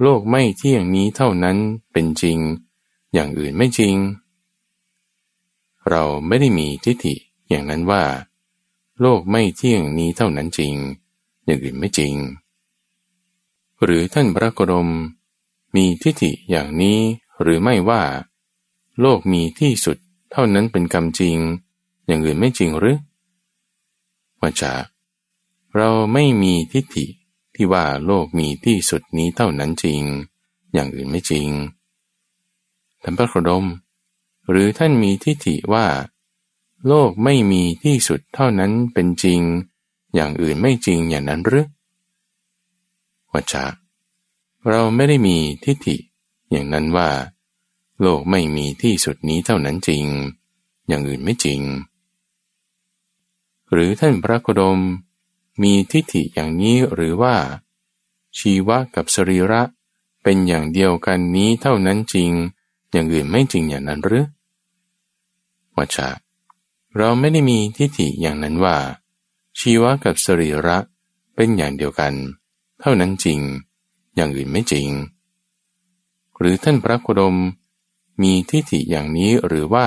โลกไม่เที่ยงนี้เท่านั้นเป็นจริง อย่างอื่นไม่จริง เราไม่ได้มีทิฏฐิอย่างนั้นว่า โลกไม่เที่ยงนี้เท่านั้นจริง อย่างอื่นไม่จริง หรือท่านพระกรม มีทิฏฐิอย่างนี้หรือไม่ว่า โลกมีที่สุดเท่านั้นเป็นกรรมจริง อย่างอื่นไม่จริงหรือมาจาก เราไม่มีทิฏฐิที่ว่าโลกมีที่สุดนี้เท่านั้นจริง อย่างอื่นไม่จริงท่านพระกรมหรือท่านมีทิฏฐิว่า โลกไม่มีที่สุดเท่านั้นเป็นจริง อย่างอื่นไม่จริงอย่างนั้นหรือวัชชะเราไม่ได้มีทิฏฐิ อย่างนั้นว่า โลกไม่มีที่สุดนี้เท่านั้นจริง อย่างอื่นไม่จริง หรือท่านพระโคดม มีทิฏฐิอย่างนี้หรือว่า ชีวะกับสรีระ เป็นอย่างเดียวกันนี้เท่านั้นจริง อย่างอื่นไม่จริงอย่างนั้นหรือวัชชะเราไม่ได้มีทิฏฐิอย่างนั้นว่า ชีวะกับสรีระเป็นอย่างเดียวกัน เท่านั้นจริง อย่างอื่นไม่จริง หรือท่านพระโคดม มีทิฏฐิอย่างนี้หรือว่า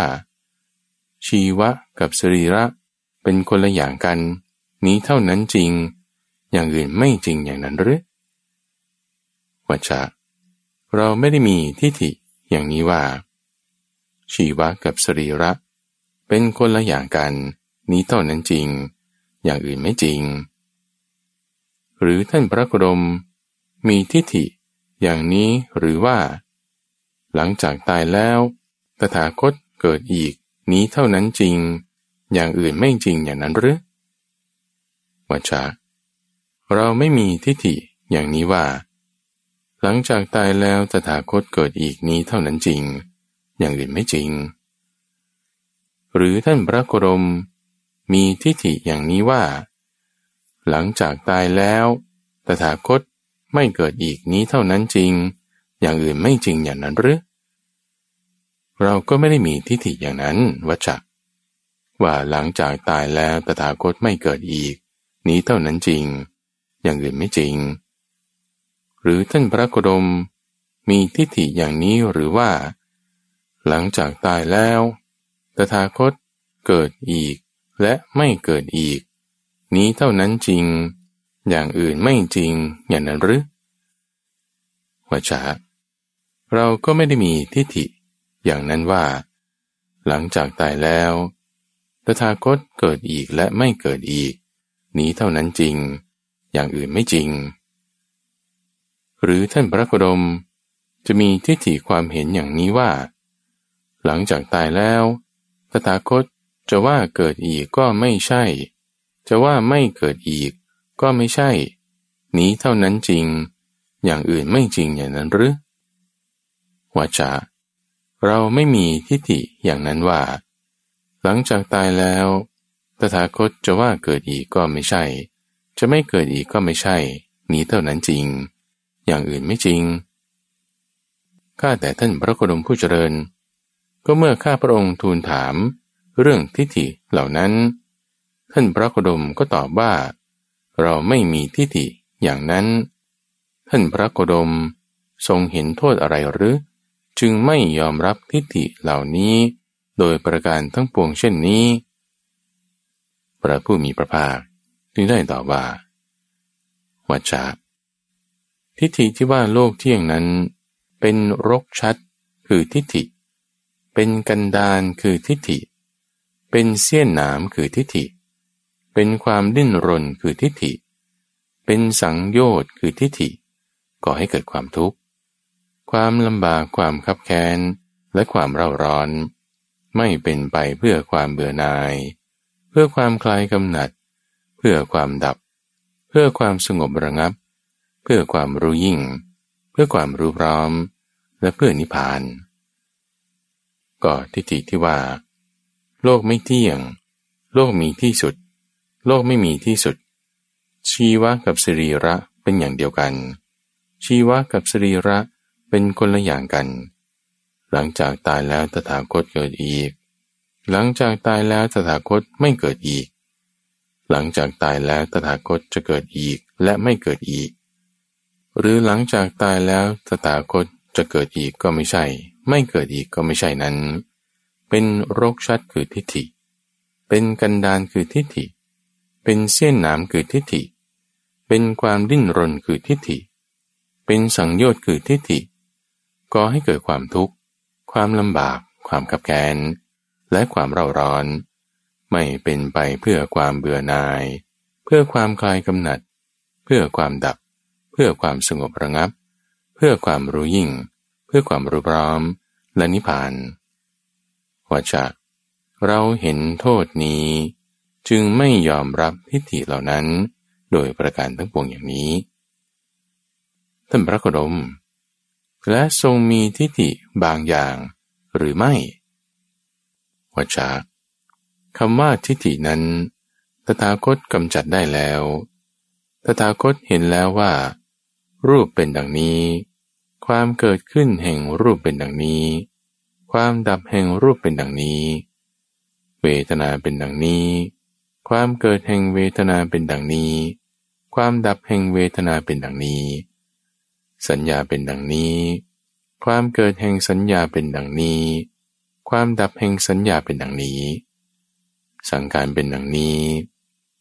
ชีวะกับสรีระเป็นคนละอย่างกัน นี้เท่านั้นจริง อย่างอื่นไม่จริงอย่างนั้นหรือวัชะเราไม่ได้มีทิฏฐิอย่างนี้ว่า ชีวะกับสรีระ เป็นคนละอย่างกัน นี้เท่านั้นจริง อย่างอื่นไม่จริง หรือท่านพระโคดมมีทิฏฐิอย่างนี้หรือว่า หลังจากตายแล้วตถาคตเกิดอีกนี้เท่านั้นจริง อย่างอื่นไม่จริงอย่างนั้นหรือ วัชาเราไม่มีทิฏฐิอย่างนี้ว่า หลังจากตายแล้วตถาคตเกิดอีกนี้เท่านั้นจริง อย่างอื่นไม่จริง หรือท่านพระโคดมมีทิฏฐิอย่างนี้ว่า หลังจากตายแล้วตถาคตไม่เกิดอีกนี้เท่านั้นจริง อย่างอื่นไม่จริงอย่างนั้นหรือ เราก็ไม่ได้มีทิฏฐิอย่างนั้นวัจักว่าหลังจากตายแล้วตถาคตไม่เกิดอีก นี้เท่านั้นจริง อย่างอื่นไม่จริง หรือท่านพระโคดมมีทิฏฐิอย่างนี้หรือว่า หลังจากตายแล้วตถาคตเกิดอีกและไม่เกิดอีก นี้เท่านั้นจริง อย่างอื่นไม่จริงอย่างนั้นหรือวชาเราก็ไม่ได้มีทิฏฐิอย่างนั้นว่า หลังจากตายแล้วตถาคตเกิดอีกและไม่เกิดอีก นี้เท่านั้นจริง อย่างอื่นไม่จริง หรือท่านพระโคดมจะมีทิฏฐิความเห็นอย่างนี้ว่า หลังจากตายแล้วตถาคตจะว่าเกิดอีกก็ไม่ใช่ จะว่าไม่เกิดอีกก็ไม่ใช่ นี้เท่านั้นจริง อย่างอื่นไม่จริงอย่างนั้นหรือวาจาเราไม่มีทิฏฐิอย่างนั้นว่า หลังจากตายแล้ว ตถาคตจะว่าเกิดอีกก็ไม่ใช่ จะไม่เกิดอีกก็ไม่ใช่ นี้เท่านั้นจริง อย่างอื่นไม่จริง ข้าแต่ท่านพระโคดมผู้เจริญ ก็เมื่อข้าพระองค์ทูลถาม เรื่องทิฏฐิเหล่านั้น ท่านพระโคดมก็ตอบว่า เราไม่มีทิฏฐิอย่างนั้น ท่านพระโคดมทรงเห็นโทษอะไรหรือ จึงไม่ยอมรับทิฏฐิเหล่านี้ โดยประการทั้งปวงเช่นนี้ ระผู้มีพระภาคจึงได้ตอบว่าวัจาทิฏฐิที่ว่าโลกเที่ยงนั้น เป็นรกชัดคือทิฏฐิ เป็นกันดานคือทิฏฐิ เป็นเสี้ยนหนามคือทิฏฐิ เป็นความดิ้นรนคือทิฏฐิ เป็นสังโยชน์คือทิฏฐิก่อให้เกิดความทุกข์ ความลำบากความขับแค้นและความเร่าร้อน ไม่เป็นไปเพื่อความเบื่อหน่าย พื่อความคลายกำหนัด เพื่อความดับ เพื่อความสงบระงับ เพื่อความรู้ยิ่ง เพื่อความรู้พร้อม และเพื่อนิพพาน ก็ทิฏฐิที่ว่า โลกไม่เที่ยง โลกมีที่สุด โลกไม่มีที่สุด ชีวะกับสรีระเป็นอย่างเดียวกัน ชีวะกับสรีระเป็นคนละอย่างกัน หลังจากตายแล้วตถาคตเกิดอีก หลังจากตายแล้วตถาคตไม่เกิดอีก หลังจากตายแล้วตถาคตจะเกิดอีกและไม่เกิดอีก หรือหลังจากตายแล้วตถาคตจะเกิดอีกก็ไม่ใช่ ไม่เกิดอีกก็ไม่ใช่นั้น เป็นโรคชัดคือทิฏฐิ เป็นกันดานคือทิฏฐิ เป็นเส้นหนามคือทิฏฐิ เป็นความดิ้นรนคือทิฏฐิ เป็นสังโยชน์คือทิฏฐิก่อให้เกิดความทุกข์ ความลำบาก ความขับแค้น และความเร่าร้อน ไม่เป็นไปเพื่อความเบื่อหน่าย เพื่อความคลายกำหนัด เพื่อความดับ เพื่อความสงบระงับ เพื่อความรู้ยิ่ง เพื่อความรู้พร้อม และนิพพานว่าจะเราเห็นโทษนี้ จึงไม่ยอมรับทิฏฐิเหล่านั้น โดยประการทั้งปวงอย่างนี้ท่านพระโคดมและทรงมีทิฏฐิบางอย่างหรือไม่ วัชาคำว่าทิฏฐินั้น ตถาคตกำจัดได้แล้ว ตถาคตเห็นแล้วว่า รูปเป็นดังนี้ ความเกิดขึ้นแห่งรูปเป็นดังนี้ ความดับแห่งรูปเป็นดังนี้ เวทนาเป็นดังนี้ ความเกิดแห่งเวทนาเป็นดังนี้ ความดับแห่งเวทนาเป็นดังนี้ สัญญาเป็นดังนี้ ความเกิดแห่งสัญญาเป็นดังนี้ ความดับแห่งสัญญาเป็นดังนี้ สังขารเป็นดังนี้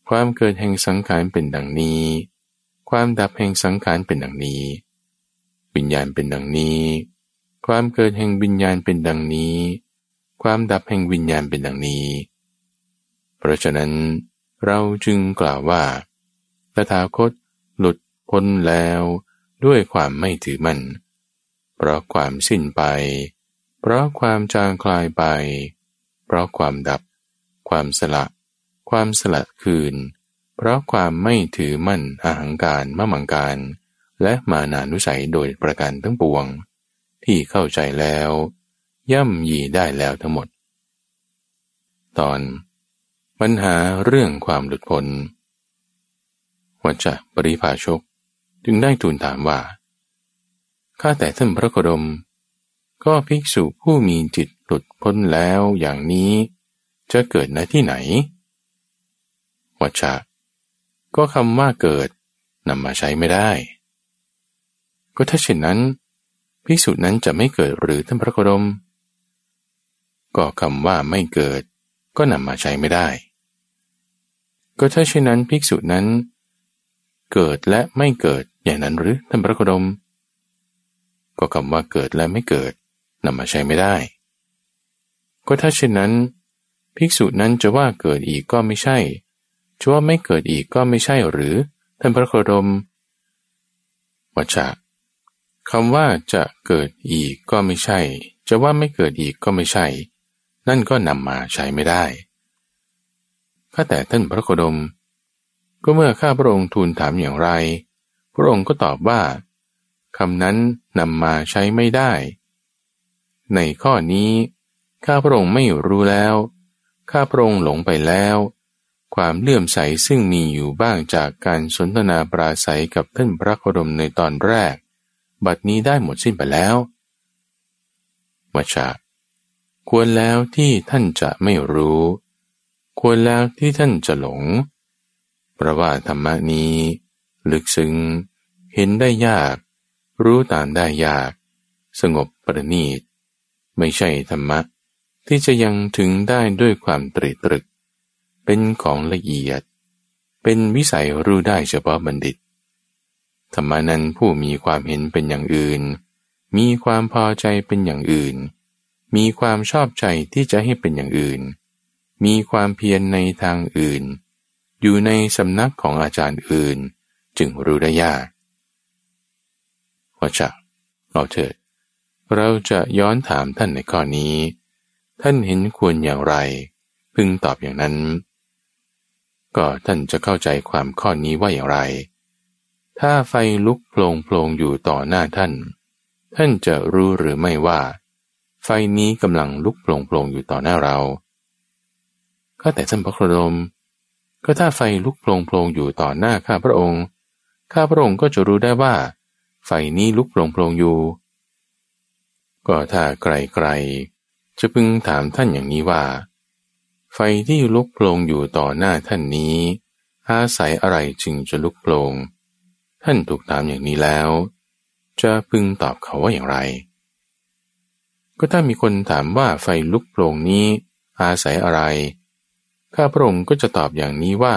ความเกิดแห่งสังขารเป็นดังนี้ ความดับแห่งสังขารเป็นดังนี้ วิญญาณเป็นดังนี้ ความเกิดแห่งวิญญาณเป็นดังนี้ ความดับแห่งวิญญาณเป็นดังนี้ เพราะฉะนั้นเราจึงกล่าวว่าตถาคตหลุดพ้นแล้วด้วยความไม่ถือมันเพราะความสิ้นไป เพราะความจางคลายไป เพราะความดับ ความสละ ความสละคืน เพราะความไม่ถือมั่นอาหังการมะมังการ และมานานุสัยโดยประการทั้งปวง ที่เข้าใจแล้ว ย่ำยีได้แล้วทั้งหมด ตอน ปัญหาเรื่องความหลุดพ้นวัจจะปริภาชกจึงได้ทูลถามว่า ข้าแต่ท่านพระโคดม ก็ภิกษุผู้มีจิตหลุดพ้นแล้วอย่างนี้ จะเกิดณที่ไหน วัชะก็คำว่าเกิดนำมาใช้ไม่ได้ ก็ถ้าเช่นนั้น ภิกษุนั้นจะไม่เกิดหรือท่านพระโคดม ก็คำว่าไม่เกิด ก็นำมาใช้ไม่ได้ ก็ถ้าเช่นนั้นภิกษุนั้น เกิดและไม่เกิดอย่างนั้นหรือท่านพระโคดมก็คำว่าเกิดและไม่เกิด นำมาใช้ไม่ได้ ก็ถ้าเช่นนั้น ภิกษุนั้นจะว่าเกิดอีกก็ไม่ใช่จะว่าไม่เกิดอีกก็ไม่ใช่หรือ ท่านพระโคดมวัชะคำว่าจะเกิดอีกก็ไม่ใช่ จะว่าไม่เกิดอีกก็ไม่ใช่ นั่นก็นำมาใช้ไม่ได้ข้าแต่ท่านพระโคดม ก็เมื่อข้าพระองค์ทูลถามอย่างไร พระองค์ก็ตอบว่าคำนั้นนำมาใช้ไม่ได้ ในข้อนี้ ข้าพระองค์ไม่รู้แล้ว ข้าพระองค์หลงไปแล้ว ความเลื่อมใสซึ่งมีอยู่บ้างจากการสนทนาปราศัยกับท่านพระโคดมในตอนแรก บัดนี้ได้หมดสิ้นไปแล้ววชาควรแล้วที่ท่านจะไม่รู้ ควรแล้วที่ท่านจะหลง เพราะว่าธรรมนี้ ลึกซึ้ง เห็นได้ยาก รู้ตามได้ยาก สงบประณีต ไม่ใช่ธรรมะ ที่จะยังถึงได้ด้วยความตรีตรึก เป็นของละเอียด เป็นวิสัยรู้ได้เฉพาะบัณฑิต ธรรมานั้นผู้มีความเห็นเป็นอย่างอื่น มีความพอใจเป็นอย่างอื่น มีความชอบใจที่จะให้เป็นอย่างอื่น มีความเพียรในทางอื่น อยู่ในสำนักของอาจารย์อื่น จึงรู้ได้ยากว่าจะเราเถิด เราจะย้อนถามท่านในข้อนี้ ท่านเห็นควรอย่างไร พึงตอบอย่างนั้น ก็ท่านจะเข้าใจความข้อนี้ว่าอย่างไร ถ้าไฟลุกโผลงโผลงอยู่ต่อหน้าท่าน ท่านจะรู้หรือไม่ว่า ไฟนี้กำลังลุกโผลงโผลงอยู่ต่อหน้าเรา ก็แต่ท่านพระโคดม ก็ถ้าไฟลุกโผลงโผลงอยู่ต่อหน้าข้าพระองค์ ข้าพระองค์ก็จะรู้ได้ว่า ไฟนี้ลุกโผลงโผลงอยู่ ก็ถ้าไกลๆจะพึงถามท่านอย่างนี้ว่า ไฟที่ลุกโผลงอยู่ต่อหน้าท่านนี้ อาศัยอะไรจึงจะลุกโผลงท่านถูกถามอย่างนี้แล้ว จะพึงตอบเขาว่าอย่างไร ก็ถ้ามีคนถามว่าไฟลุกโผลงนี้ อาศัยอะไร ข้าพระองค์ก็จะตอบอย่างนี้ว่า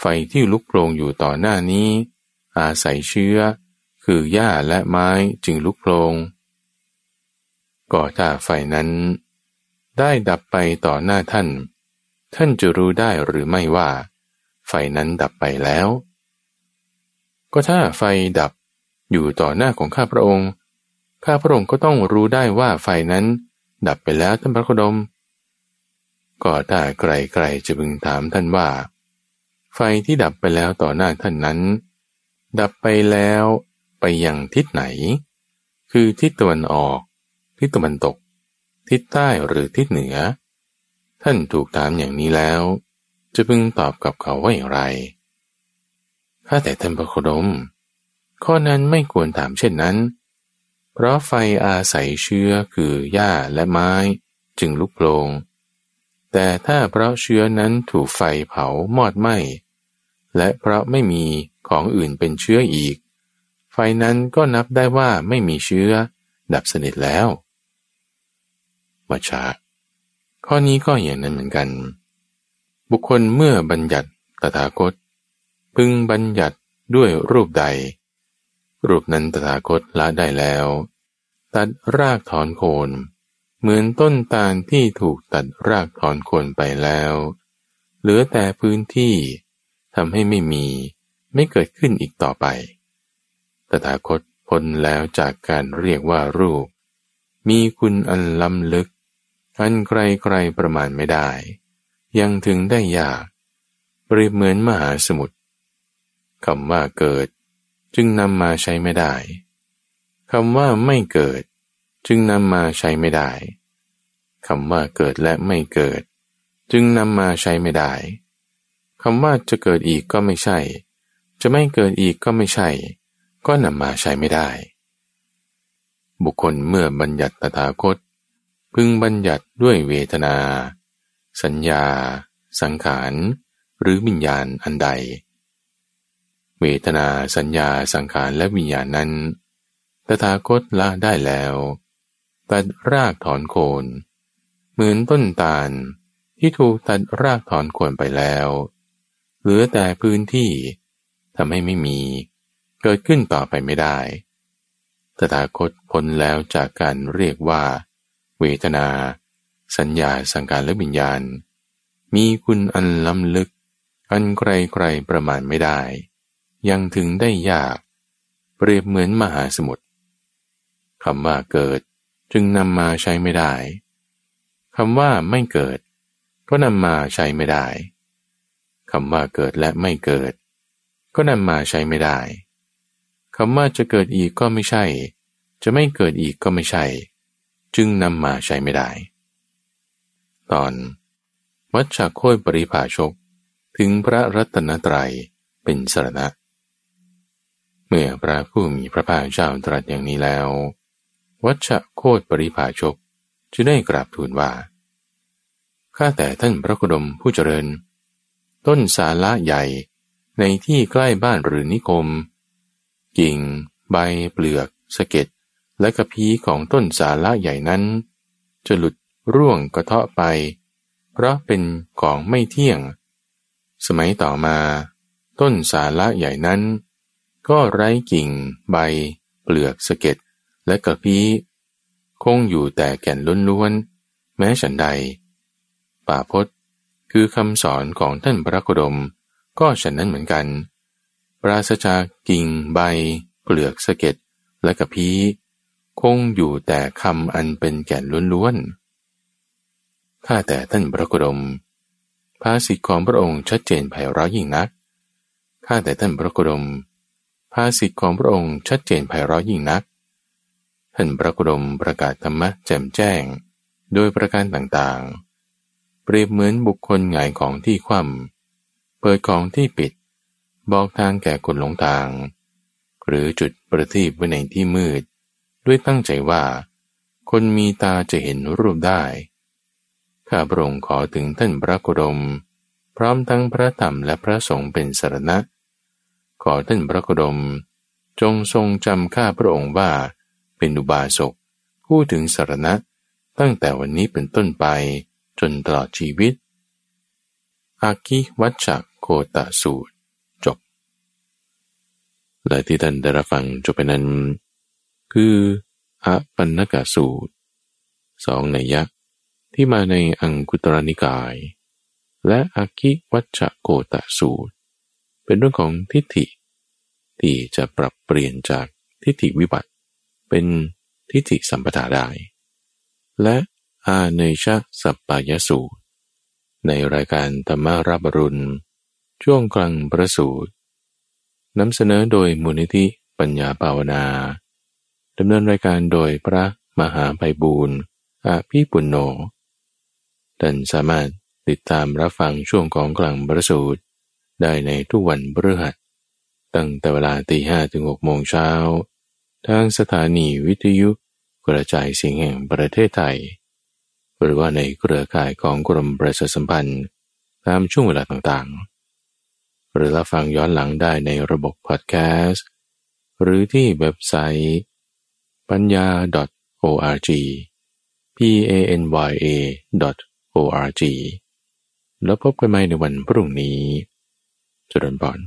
ไฟที่ลุกโผลงอยู่ต่อหน้านี้ อาศัยเชื้อ คือหญ้าและไม้จึงลุกโผลง ก็ถ้าไฟนั้น ได้ดับไปต่อหน้าท่าน ท่านจะรู้ได้หรือไม่ว่า ไฟนั้นดับไปแล้ว ก็ถ้าไฟดับอยู่ต่อหน้าของข้าพระองค์ ข้าพระองค์ก็ต้องรู้ได้ว่าไฟนั้น ดับไปแล้วท่านพระโคดม ก็ถ้าใครๆจะพึงถามท่านว่า ไฟที่ดับไปแล้วต่อหน้าท่านนั้น ดับไปแล้วไปยังทิศไหน คือทิศตะวันออก ทิศตะวันตก ทิศใต้หรือทิศเหนือ ท่านถูกถามอย่างนี้แล้ว จะพึงตอบกับเขาว่าอย่างไรข้าแต่ท่านพระโคดม ข้อนั้นไม่ควรถามเช่นนั้น เพราะไฟอาศัยเชื้อคือหญ้าและไม้จึงลุกโลง แต่ถ้าเพราะเชื้อนั้นถูกไฟเผามอดไหม้ และเพราะไม่มีของอื่นเป็นเชื้ออีก ไฟนั้นก็นับได้ว่าไม่มีเชื้อ ดับสนิทแล้ว วัชาข้อนี้ก็อย่างนั้นเหมือนกัน บุคคลเมื่อบัญญัติตถาคต พึงบัญญัติด้วยรูปใด รูปนั้นตถาคตละได้แล้ว ตัดรากถอนโคน เหมือนต้นตาลที่ถูกตัดรากถอนโคนไปแล้ว เหลือแต่พื้นที่ทำให้ไม่มีไม่เกิดขึ้นอีกต่อไป ตถาคตพ้นแล้วจากการเรียกว่ารูป มีคุณอันล้ำลึก อันใครใครประมาณไม่ได้ ยังถึงได้ยากเปรียบเหมือนมหาสมุทรคำว่าเกิด จึงนำมาใช้ไม่ได้คำว่าไม่เกิด จึงนำมาใช้ไม่ได้คำว่าเกิดและไม่เกิด จึงนำมาใช้ไม่ได้คำว่าจะเกิดอีกก็ไม่ใช่ จะไม่เกิดอีกก็ไม่ใช่ ก็นำมาใช้ไม่ได้ บุคคลเมื่อบัญญัติตถาคต พึงบัญญัติด้วยเวทนา สัญญา สังขาร หรือวิญญาณอันใด เวทนาสัญญาสังขารและวิญญาณนั้น ตถาคตละได้แล้วตัดรากถอนโคนเหมือนต้นตาลที่ถูกตัดรากถอนโคนไปแล้ว เหลือแต่พื้นที่ทำให้ไม่มี เกิดขึ้นต่อไปไม่ได้ตถาคตพ้นแล้วจากการเรียกว่า เวทนา สัญญาสังการและวิญญาณ มีคุณอันล้ำลึก อันใครใครประมาณไม่ได้ ยังถึงได้ยาก เปรียบเหมือนมหาสมุทรคำว่าเกิดจึงนำมาใช้ไม่ได้คำว่าไม่เกิด ก็นำมาใช้ไม่ได้คำว่าเกิดและไม่เกิด ก็นำมาใช้ไม่ได้คำว่าจะเกิดอีกก็ไม่ใช่ จะไม่เกิดอีกก็ไม่ใช่ จึงนำมาใช้ไม่ได้ ตอนวัชชาโคยปริภาชกถึงพระรัตนตรัยเป็นสรณะ เมื่อพระผู้มีพระภาคเจ้าตรัสอย่างนี้แล้ว วัชชะโคตปริภาชกจะได้กราบทูลว่า ข้าแต่ท่านพระกุดมผู้เจริญ ต้นสาละใหญ่ในที่ใกล้บ้านหรือนิคม กิ่ง ใบเปลือกสะเก็ด และกระพีของต้นสาละใหญ่นั้น จะหลุดร่วงกระเทาะไป เพราะเป็นของไม่เที่ยง สมัยต่อมา ต้นสาละใหญ่นั้น ก็ไร้กิ่ง ใบ เปลือกสะเก็ดและกระพีคงอยู่แต่แก่นล้วนๆ แม้ฉันใด ป่าพศคือคำสอนของท่านพระโคดม ก็ฉันนั้นเหมือนกัน ปราศจากกิ่งใบ เปลือกสะเก็ดและกระพี้ คงอยู่แต่คำอันเป็นแก่นล้วนๆ ข้าแต่ท่านพระโคดมภาษิตของพระองค์ชัดเจนไพเราะยิ่งนัก ข้าแต่ท่านพระโคดมภาษิตของพระองค์ชัดเจนไพเราะยิ่งนัก ท่านพระโคดมประกาศธรรมะแจ่มแจ้ง โดยประการต่างๆ เปรียบเหมือนบุคคลหงายของที่คว่ำเปิดของที่ปิด บอกทางแก่คนหลงทาง หรือจุดประทีปไว้ในที่มืด ด้วยตั้งใจว่า คนมีตาจะเห็นรูปได้ ข้าพระองค์ขอถึงท่านพระโคดม พร้อมทั้งพระธรรมและพระสงฆ์เป็นสารณะ ขอท่านพระโคดม จงทรงจำข้าพระองค์ว่า เป็นอุบาสกผู้ถึงสารณะตั้งแต่วันนี้เป็นต้นไปจนตลอดชีวิต อากิวัชโคตสูตร จบ และที่ท่านได้รับฟังจบไปนั้น คืออปันนกสูตรสองในยักษ์ที่มาในอังคุตรนิกาย และอากิวัชโกตสูตร เป็นเรื่องของทิฏฐิ ที่จะปรับเปลี่ยนจากทิฏฐิวิบัติ เป็นทิฏฐิสัมปทาได้ และอาเนชสัปปายสูตร ในรายการธรรมารับรุณ ช่วงกลางประสูตรนำเสนอโดยมูลนิธิปัญญาภาวนา ดำเนินรายการโดยพระมหาไพบูรณ์อาภีปุณโญท่านสามารถติดตามรับฟังช่วงของกลางประสูตร ได้ในทุกวันพฤหัส ตั้งแต่เวลาตีห้ถึงหกโมงเช้า ทางสถานีวิทยุกระจายเสียงแห่งประเทศไทย หรือว่าในเครือข่ายของกรมประชาสัมพันธ์ตามช่วงเวลาต่างๆ หรือรับฟังย้อนหลังได้ในระบบพอดแคสต์ หรือที่เว็บไซต์ ปัญญา .org p a n y a .org แล้วพบกันใหม่ในวันพรุ่งนี้จุดนบอน